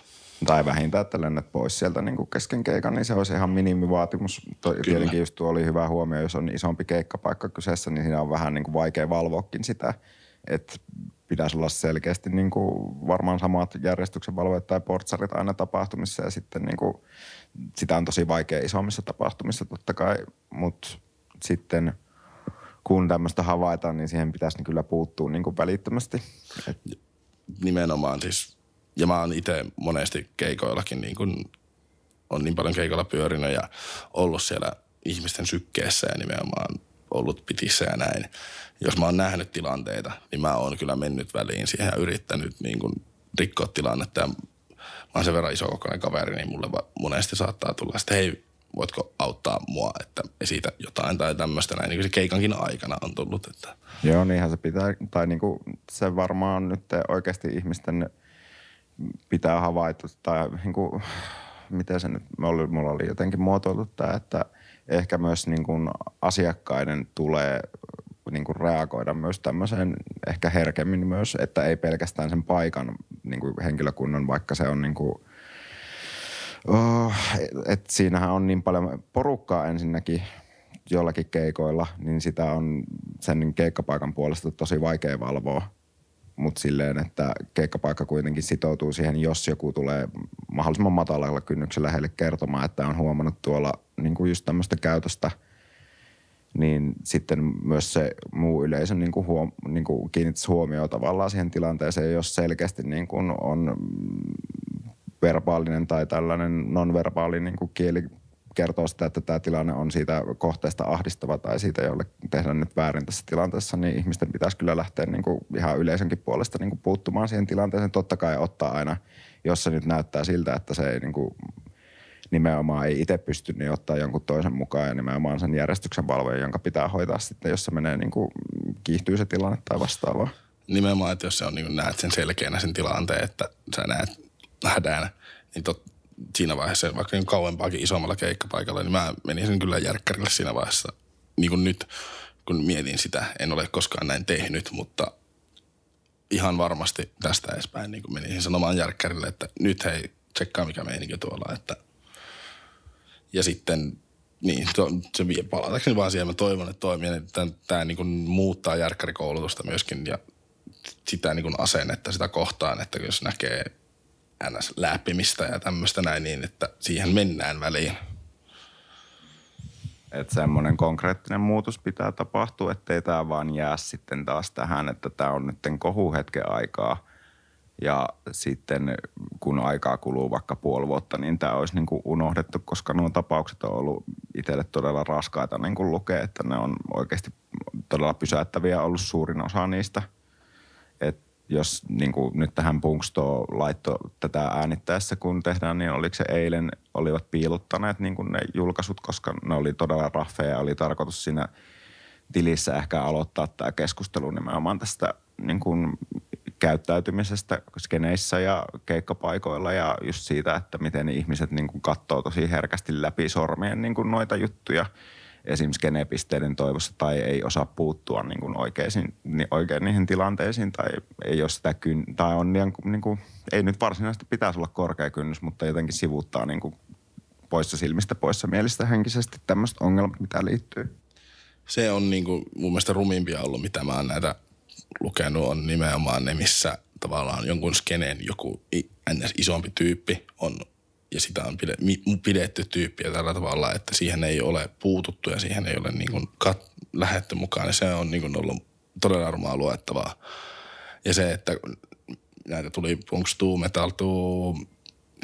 Tai vähintään, että lennät pois sieltä niin kuin kesken keikan, niin se olisi ihan minimivaatimus. Kyllä. Tietenkin just tuo oli hyvä huomio, jos on isompi keikkapaikka kyseessä, niin siinä on vähän niin kuin vaikea valvoakin sitä, että pitäisi olla selkeästi niin kuin varmaan samat järjestyksen valvojat tai portsarit aina tapahtumissa ja sitten niin kuin, sitä on tosi vaikea isommissa tapahtumissa totta kai, mutta sitten kun tämmöistä havaitaan, niin siihen pitäisi kyllä puuttua niin kuin välittömästi. Et... Nimenomaan siis, ja mä oon itse monesti keikoillakin niin kuin, on niin paljon keikoilla pyörinyt ja ollut siellä ihmisten sykkeessä ja nimenomaan ollut pitissä ja näin. Jos mä oon nähnyt tilanteita, niin mä oon kyllä mennyt väliin siihen ja yrittänyt niin kuin rikkoa tilannetta. Ja mä oon sen verran isokokoinen kaveri, niin mulle monesti saattaa tulla, että hei, voitko auttaa mua, että esitä jotain tai tämmöistä näin. Niin kuin se keikankin aikana on tullut. Että. Joo, niinhän se pitää, tai niin kuin se varmaan nyt oikeasti ihmisten pitää havaita, tai niin kuin, miten se nyt, mulla oli jotenkin muotoiltu tämä, että – ehkä myös niin kuin asiakkaiden tulee niin kuin reagoida myös tämmöiseen ehkä herkemmin myös, että ei pelkästään sen paikan niin kuin henkilökunnan, vaikka se on niin kuin, oh, että siinähän on niin paljon porukkaa ensinnäkin jollakin keikoilla, niin sitä on sen keikkapaikan puolesta tosi vaikea valvoa mutta silleen, että keikkapaikka kuitenkin sitoutuu siihen, jos joku tulee mahdollisimman matalalla kynnyksellä heille kertomaan, että on huomannut tuolla niin kuin just tämmöistä käytöstä, niin sitten myös se muu yleisö niin kuin huom, niin kuin kiinnittäisi huomioon tavallaan siihen tilanteeseen, jos selkeästi niin kuin on verbaalinen tai tällainen non-verbaali niin kuin kieli kertoo sitä, että tämä tilanne on siitä kohteesta ahdistava tai siitä, jolle tehdään nyt väärin tässä tilanteessa, niin ihmisten pitäisi kyllä lähteä niin kuin ihan yleisönkin puolesta niin kuin puuttumaan siihen tilanteeseen. Totta kai ottaa aina, jos se nyt näyttää siltä, että se ei niin kuin nimenomaan ei itse pysty, niin ottaa jonkun toisen mukaan ja nimenomaan sen järjestyksen valvoja, jonka pitää hoitaa sitten, jos se menee niin kuin kiihtyy se tilanne tai vastaavaa. Nimenomaan, että jos se on niin näet sen selkeänä sen tilanteen, että sä näet hädään, niin tot, siinä vaiheessa, vaikka niin kauempaakin isommalla keikkapaikalla, niin mä menisin kyllä järkkärille siinä vaiheessa. Niin kuin nyt, kun mietin sitä, en ole koskaan näin tehnyt, mutta ihan varmasti tästä edespäin niin menisin sanomaan järkkärille, että nyt hei, tsekkaa mikä meininki tuolla. Että ja sitten niin, to, se vie palatakseni vaan siihen, mä toivon, että toimii, että tämä niin kuin muuttaa järkkärikoulutusta myöskin ja sitä niin kuin asennetta sitä kohtaan, että jos näkee ns. läpimistä ja tämmöistä näin niin, että siihen mennään väliin. Että semmoinen konkreettinen muutos pitää tapahtua, ettei tämä vaan jää sitten taas tähän, että tämä on nyt kohuhetken aikaa. Ja sitten kun aikaa kuluu vaikka puoli vuotta, niin tämä olisi niin kuin unohdettu, koska nuo tapaukset on ollut itselle todella raskaita niin kuin lukea, että ne on oikeasti todella pysäyttäviä ollut suurin osa niistä. Jos niin kuin nyt tähän Punksto laitto tätä äänittäessä, kun tehdään, niin oliko se eilen, olivat piilottaneet niin kuin ne julkaisut, koska ne oli todella raffeja ja oli tarkoitus siinä tilissä ehkä aloittaa tämä keskustelu nimenomaan tästä niin kuin käyttäytymisestä skeneissä ja keikkapaikoilla ja just siitä, että miten ihmiset niin kuin katsoo tosi herkästi läpi sormien niin kuin noita juttuja – esim. skenepisteiden toivossa tai ei osaa puuttua niin kuin oikeisiin, niin oikein niihin tilanteisiin tai ei ole sitä kyn, tai on niin, niin kuin, ei nyt varsinaisesti pitäisi olla korkea kynnys, mutta jotenkin sivuuttaa niin kuin poissa silmistä, poissa mielistä henkisesti tämmöiset ongelmat, mitä liittyy. Se on niin kuin mun mielestä rumimpia ollut, mitä mä oon näitä lukenut, on nimenomaan ne, missä tavallaan jonkun skeneen joku isompi tyyppi on ja sitä on pidetty tyyppiä tällä tavalla, että siihen ei ole puututtu ja siihen ei ole niin kuin kat, lähetty mukaan. Ja se on niin kuin ollut todella armaa luettavaa. Ja se, että näitä tuli punkstuu, metaltuu,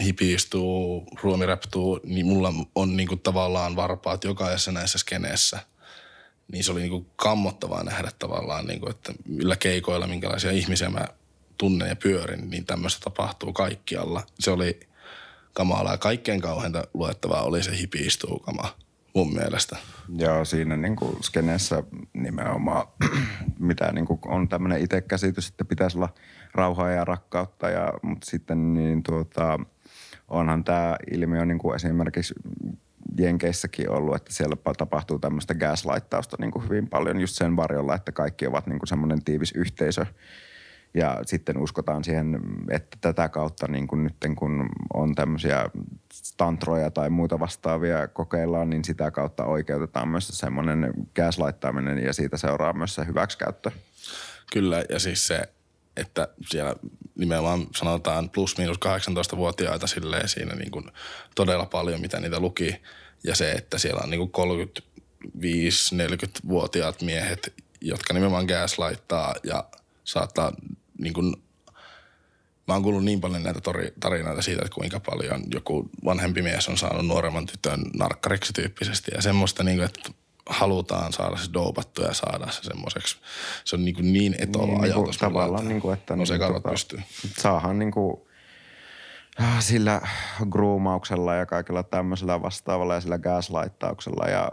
hipistuu, ruomiraptuu, niin mulla on niin kuin tavallaan varpaat jokaisessa näissä skeneessä. Niin se oli niin kuin kammottavaa nähdä tavallaan, niin kuin, että millä keikoilla, minkälaisia ihmisiä mä tunnen ja pyörin, niin tämmöistä tapahtuu kaikkialla. Se oli – kamalaa. Kaikkein kauheinta luettavaa oli se hipiistuukama mun mielestä. Joo, siinä niin kuin skeneessä nimenomaan, [CLEARS THROAT] mitä niin kuin on tämmöinen itsekäsitys, että pitäisi olla rauhaa ja rakkautta, ja, mutta sitten niin tuota, onhan tämä ilmiö niin kuin esimerkiksi Jenkeissäkin ollut, että siellä tapahtuu tämmöistä gaslighttausta niin kuin hyvin paljon just sen varjolla, että kaikki ovat niin kuin semmoinen tiivis yhteisö, Ja sitten uskotaan siihen, että tätä kautta niin kuin nyt kun on tämmöisiä tantroja tai muita vastaavia kokeillaan, niin sitä kautta oikeutetaan myös semmoinen gaslighttaminen ja siitä seuraa myös se hyväksikäyttö. Kyllä, ja siis se, että siellä nimenomaan sanotaan plus miinus 18-vuotiaita silleen siinä niin kuin todella paljon, mitä niitä luki. Ja se, että siellä on niin kuin 35-40-vuotiaat miehet, jotka nimenomaan laittaa ja saattaa niin kuin Mä oon kuullut niin paljon näitä tori, tarinoita siitä, että kuinka paljon joku vanhempi mies on saanut nuoremman tytön narkkariksi tyyppisesti. Ja semmoista, niin kuin, että halutaan saada se doopattu ja saada se semmoiseksi. Se on niin, kuin niin etola niin, ajatus. Niin tavallaan, niin kuin, että no se niin, tota, pystyy. Saahan niin kuin, äh, sillä groomauksella ja kaikilla tämmöisellä vastaavalla ja sillä gaslighttauksella ja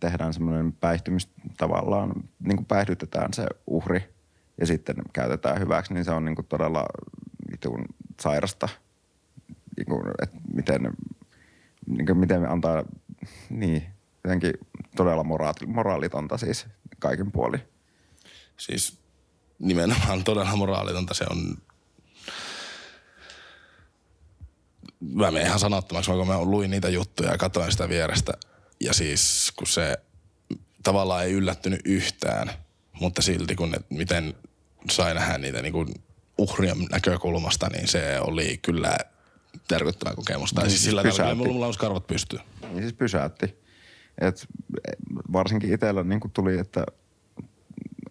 tehdään semmoinen päihtymys tavallaan, niin kuin päihdytetään se uhri ja sitten käytetään hyväksi, niin se on niin kuin todella vitun sairasta, niin kuin, että miten, niin kuin, miten antaa, niin jotenkin todella moraali, moraalitonta siis kaikin puoli. Siis nimenomaan todella moraalitonta se on. Mä menen ihan sanottomaksi, kun mä luin niitä juttuja ja katsoin sitä vierestä. Ja siis kun se tavallaan ei yllättynyt yhtään, mutta silti kun ne, miten sai nähdä niitä niin kuin uhrien näkökulmasta, niin se oli kyllä järkyttävä kokemus. Tai niin siis, sillä tavalla, mulla, mulla on karvat pystyy. Niin siis pysäytti. Et varsinkin itsellä niin kuin tuli, että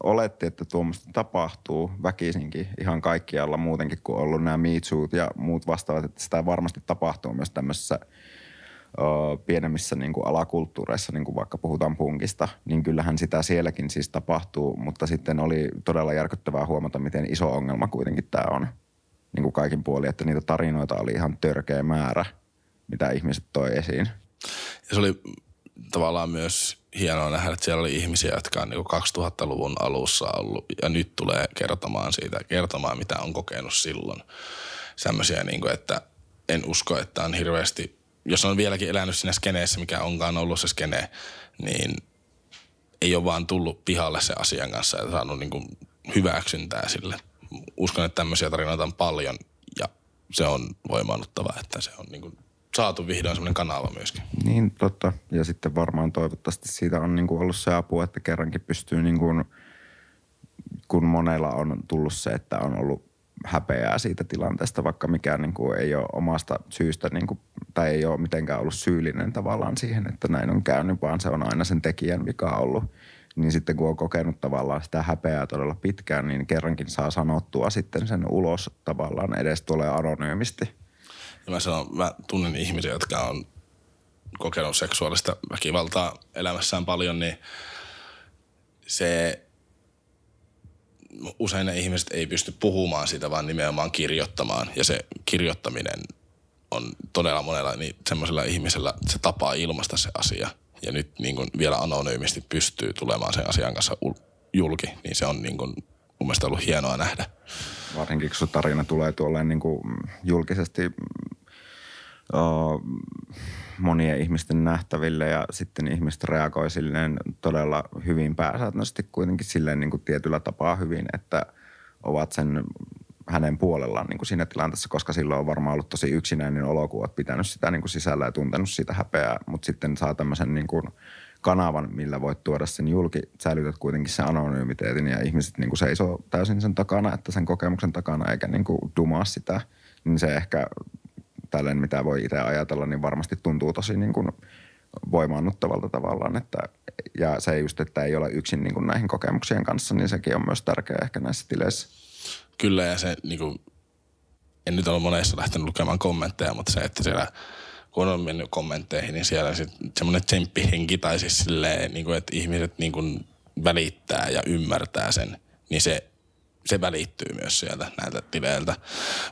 oletti, että tuommoista tapahtuu väkisinkin ihan kaikkialla muutenkin kuin ollut nämä Meetsuut ja muut vastaavat, että sitä varmasti tapahtuu myös tämmöisessä ö, pienemmissä niin kuin alakulttuureissa, niin kuin vaikka puhutaan punkista, niin kyllähän sitä sielläkin siis tapahtuu, mutta sitten oli todella järkyttävää huomata, miten iso ongelma kuitenkin tämä on niin kuin kaikin puolin, että niitä tarinoita oli ihan törkeä määrä, mitä ihmiset toi esiin. Ja se oli tavallaan myös hienoa nähdä, että siellä oli ihmisiä, jotka on niin 2000-luvun alussa ollut ja nyt tulee kertomaan siitä, kertomaan mitä on kokenut silloin. Semmoisia, niin kuin, että en usko, että on hirveästi, jos on vieläkin elänyt siinä skeneessä, mikä onkaan ollut se skene, niin ei ole vaan tullut pihalle se asian kanssa ja saanut niin kuin hyväksyntää sille. Uskon, että tämmöisiä tarinoita on paljon ja se on voimaannuttava, että se on niin kuin saatu vihdoin semmoinen kanava myöskin. Niin, totta. Ja sitten varmaan toivottavasti siitä on niin kuin ollut se apu, että kerrankin pystyy niin kuin, kun monella on tullut se, että on ollut häpeää siitä tilanteesta, vaikka mikään niin kuin ei ole omasta syystä niin kuin, tai ei ole mitenkään ollut syyllinen tavallaan siihen, että näin on käynyt, vaan se on aina sen tekijän vika ollut. Niin sitten kun on kokenut tavallaan sitä häpeää todella pitkään, niin kerrankin saa sanottua sitten sen ulos tavallaan edes tulee anonyymisti – ja mä sanon, mä tunnen ihmisiä, jotka on kokenut seksuaalista väkivaltaa elämässään paljon, niin se usein ne ihmiset ei pysty puhumaan sitä, vaan nimenomaan kirjoittamaan. Ja se kirjoittaminen on todella monella niin semmoisella ihmisellä se tapaa ilmaista se asia. Ja nyt niin kuin vielä anonyymisti pystyy tulemaan sen asian kanssa julki, niin se on niin kuin mun mielestä ollut hienoa nähdä. Varsinkin kun tarina tulee tuolle niin kuin julkisesti monien ihmisten nähtäville ja sitten ihmiset reagoi silleen todella hyvin pääsääntöisesti kuitenkin silleen niin kuin tietyllä tapaa hyvin, että ovat sen hänen puolellaan niin kuin siinä tilanteessa, koska silloin on varmaan ollut tosi yksinäinen olo, kun olet pitänyt sitä niin kuin sisällä ja tuntenut sitä häpeää, mutta sitten saa tämmöisen niin kuin kanavan, millä voit tuoda sen julki, säilytät kuitenkin sen anonymiteetin ja ihmiset niin kuin seisoo täysin sen takana, että sen kokemuksen takana eikä niin kuin dumaa sitä, niin se ehkä tälleen mitä voi itse ajatella, niin varmasti tuntuu tosi niin kuin voimaannuttavalta tavallaan. Että, ja se just, että ei ole yksin niin kuin näihin kokemuksien kanssa, niin sekin on myös tärkeää ehkä näissä tileissä. Kyllä ja se niin kuin, en nyt ole monessa lähtenyt lukemaan kommentteja, mutta se, että siellä kun on mennyt kommentteihin, niin siellä se, semmoinen tsemppihenki tai siis silleen, niin kuin, että ihmiset niin kuin välittää ja ymmärtää sen, niin se se välittyy myös sieltä näiltä tileiltä.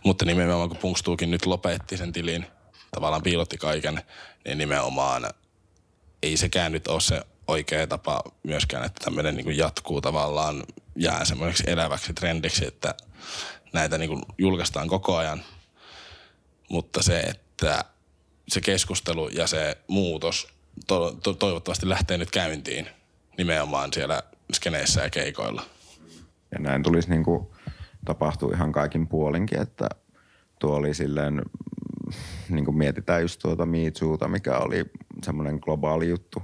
Mutta nimenomaan kun Punkstuukin nyt lopetti sen tilin, tavallaan piilotti kaiken, niin nimenomaan ei sekään nyt ole se oikea tapa myöskään, että tämmöinen niin jatkuu tavallaan, jää semmoiseksi eläväksi trendiksi, että näitä niin julkaistaan koko ajan. Mutta se, että se keskustelu ja se muutos to- to- toivottavasti lähtee nyt käyntiin nimenomaan siellä skeneissä ja keikoilla ja näin tulisi niin kuin tapahtui ihan kaikin puolinkin, että tuo oli silleen, niin kuin mietitään just tuota Me mikä oli semmoinen globaali juttu,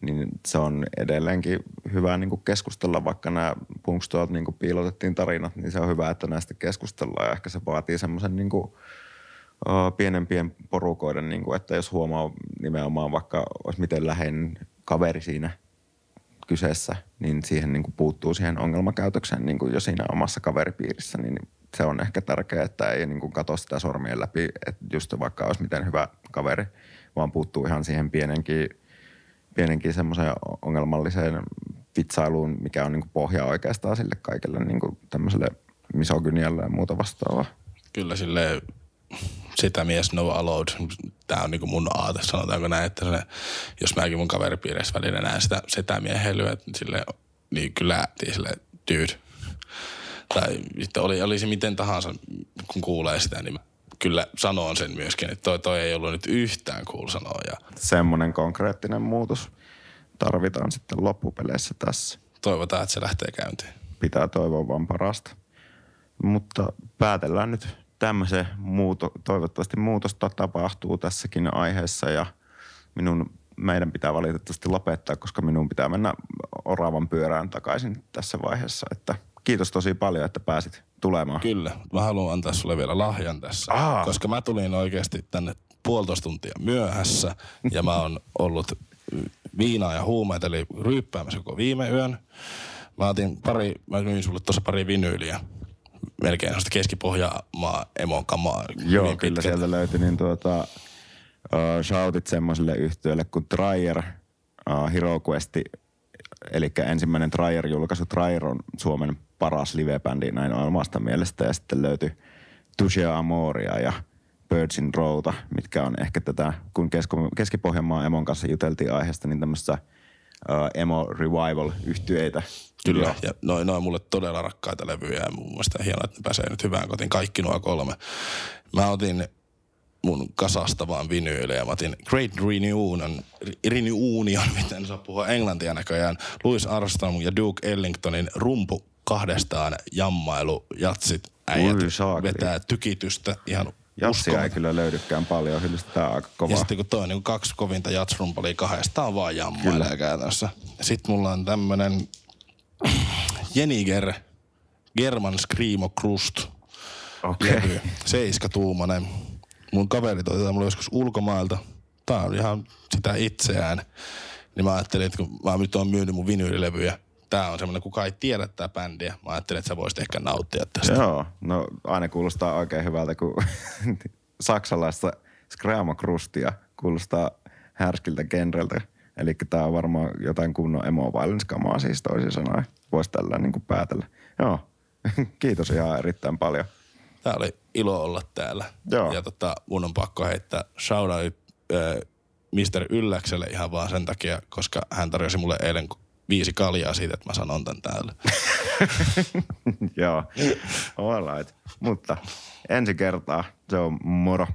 niin se on edelleenkin hyvä niin kuin keskustella, vaikka nämä punkstuot niin piilotettiin tarinat, niin se on hyvä, että näistä keskustellaan ja ehkä se vaatii semmoisen niin kuin, pienempien porukoiden, niin kuin, että jos huomaa nimenomaan vaikka olisi miten läheinen kaveri siinä kyseessä, niin siihen niin kuin puuttuu siihen ongelmakäytökseen niin kuin jo siinä omassa kaveripiirissä, niin se on ehkä tärkeää, että ei niin kuin katso sitä sormien läpi, että just vaikka olisi miten hyvä kaveri, vaan puuttuu ihan siihen pienenkin, pienenkin semmoiseen ongelmalliseen vitsailuun, mikä on niin kuin pohja oikeastaan sille kaikille niin kuin tämmöiselle misogynialle ja muuta vastaavaa. Kyllä sille sitä mies no allowed. Tämä on niinku mun aate, sanotaanko näin, että se, jos mäkin mun kaveripiirissä välillä näen sitä, sitä miehelyä, että sille, niin kyllä sille dude. Tai sitten oli, oli se miten tahansa, kun kuulee sitä, niin mä kyllä sanon sen myöskin, että toi, toi ei ollut nyt yhtään cool sanoa. Ja Semmoinen konkreettinen muutos tarvitaan sitten loppupeleissä tässä. Toivotaan, että se lähtee käyntiin. Pitää toivoa vaan parasta. Mutta päätellään nyt tämmöisen muuto, toivottavasti muutosta tapahtuu tässäkin aiheessa ja minun, meidän pitää valitettavasti lopettaa, koska minun pitää mennä oravan pyörään takaisin tässä vaiheessa. Että kiitos tosi paljon, että pääsit tulemaan. Kyllä. Mä haluan antaa sulle vielä lahjan tässä, Aa. koska mä tulin oikeasti tänne puolitoista tuntia myöhässä ja mä oon ollut viinaa ja huumeita, eli ryyppäämässä koko viime yön. Mä otin pari, mä myin sulle tuossa pari vinyyliä melkein sellaista keskipohjaamaa emon kamaa. Joo, kyllä pitkät. sieltä löytyi niin tuota, uh, shoutit semmoiselle yhtiölle kuin Trier, uh, Hero Quest, eli ensimmäinen Trier-julkaisu. Trier on Suomen paras livebändi näin omasta mielestä ja sitten löytyi Tushia Amoria ja Birds in Rowta, mitkä on ehkä tätä, kun Keski-Pohjanmaan Emon kanssa juteltiin aiheesta, niin tämmöistä uh, emo revival yhtyeitä Kyllä, Joo. ja noin noin mulle todella rakkaita levyjä ja mun mielestä hienoa, että ne pääsee nyt hyvään kotiin. Kaikki nuo kolme. Mä otin mun kasasta vaan vinyylejä. Mä otin Great Reunion, Reunion, miten saa puhua englantia näköjään. Louis Armstrong ja Duke Ellingtonin rumpu kahdestaan jammailu, jatsit, äijät Ui, vetää tykitystä ihan Jatsia ei kyllä löydykään paljon, hyllistetään aika kovaa. Ja sitten kun toi niin kaksi kovinta jatsrumpalia kahdestaan vaan jammailee käytännössä. Sitten mulla on tämmönen Jeniger German Screamo Crust. Okei. Okay. Seiskatuumainen. Mun kaveri toi tätä mulle joskus ulkomailta. Tää on ihan sitä itseään. Niin mä ajattelin, että kun mä nyt oon myynyt mun vinyylilevyjä, tää on semmoinen, kuka ei tiedä tää bändiä. Mä ajattelin, että sä voisit ehkä nauttia tästä. Joo, no aina kuulostaa oikein hyvältä, kun [LAUGHS] saksalaista Screamo Crustia kuulostaa härskiltä genreltä. Eli tämä on varmaan jotain kunnon emo kamaa siis toisin sanoen. Voisi tällä niin kuin päätellä. Joo, [LAUGHS] kiitos ihan erittäin paljon. Tämä oli ilo olla täällä. Joo. Ja tota, mun on pakko heittää shoutout äh, Mr. Ylläkselle ihan vaan sen takia, koska hän tarjosi mulle eilen viisi kaljaa siitä, että mä sanon tän täällä. [LAUGHS] Joo, all right. Mutta ensi kertaa se on moro.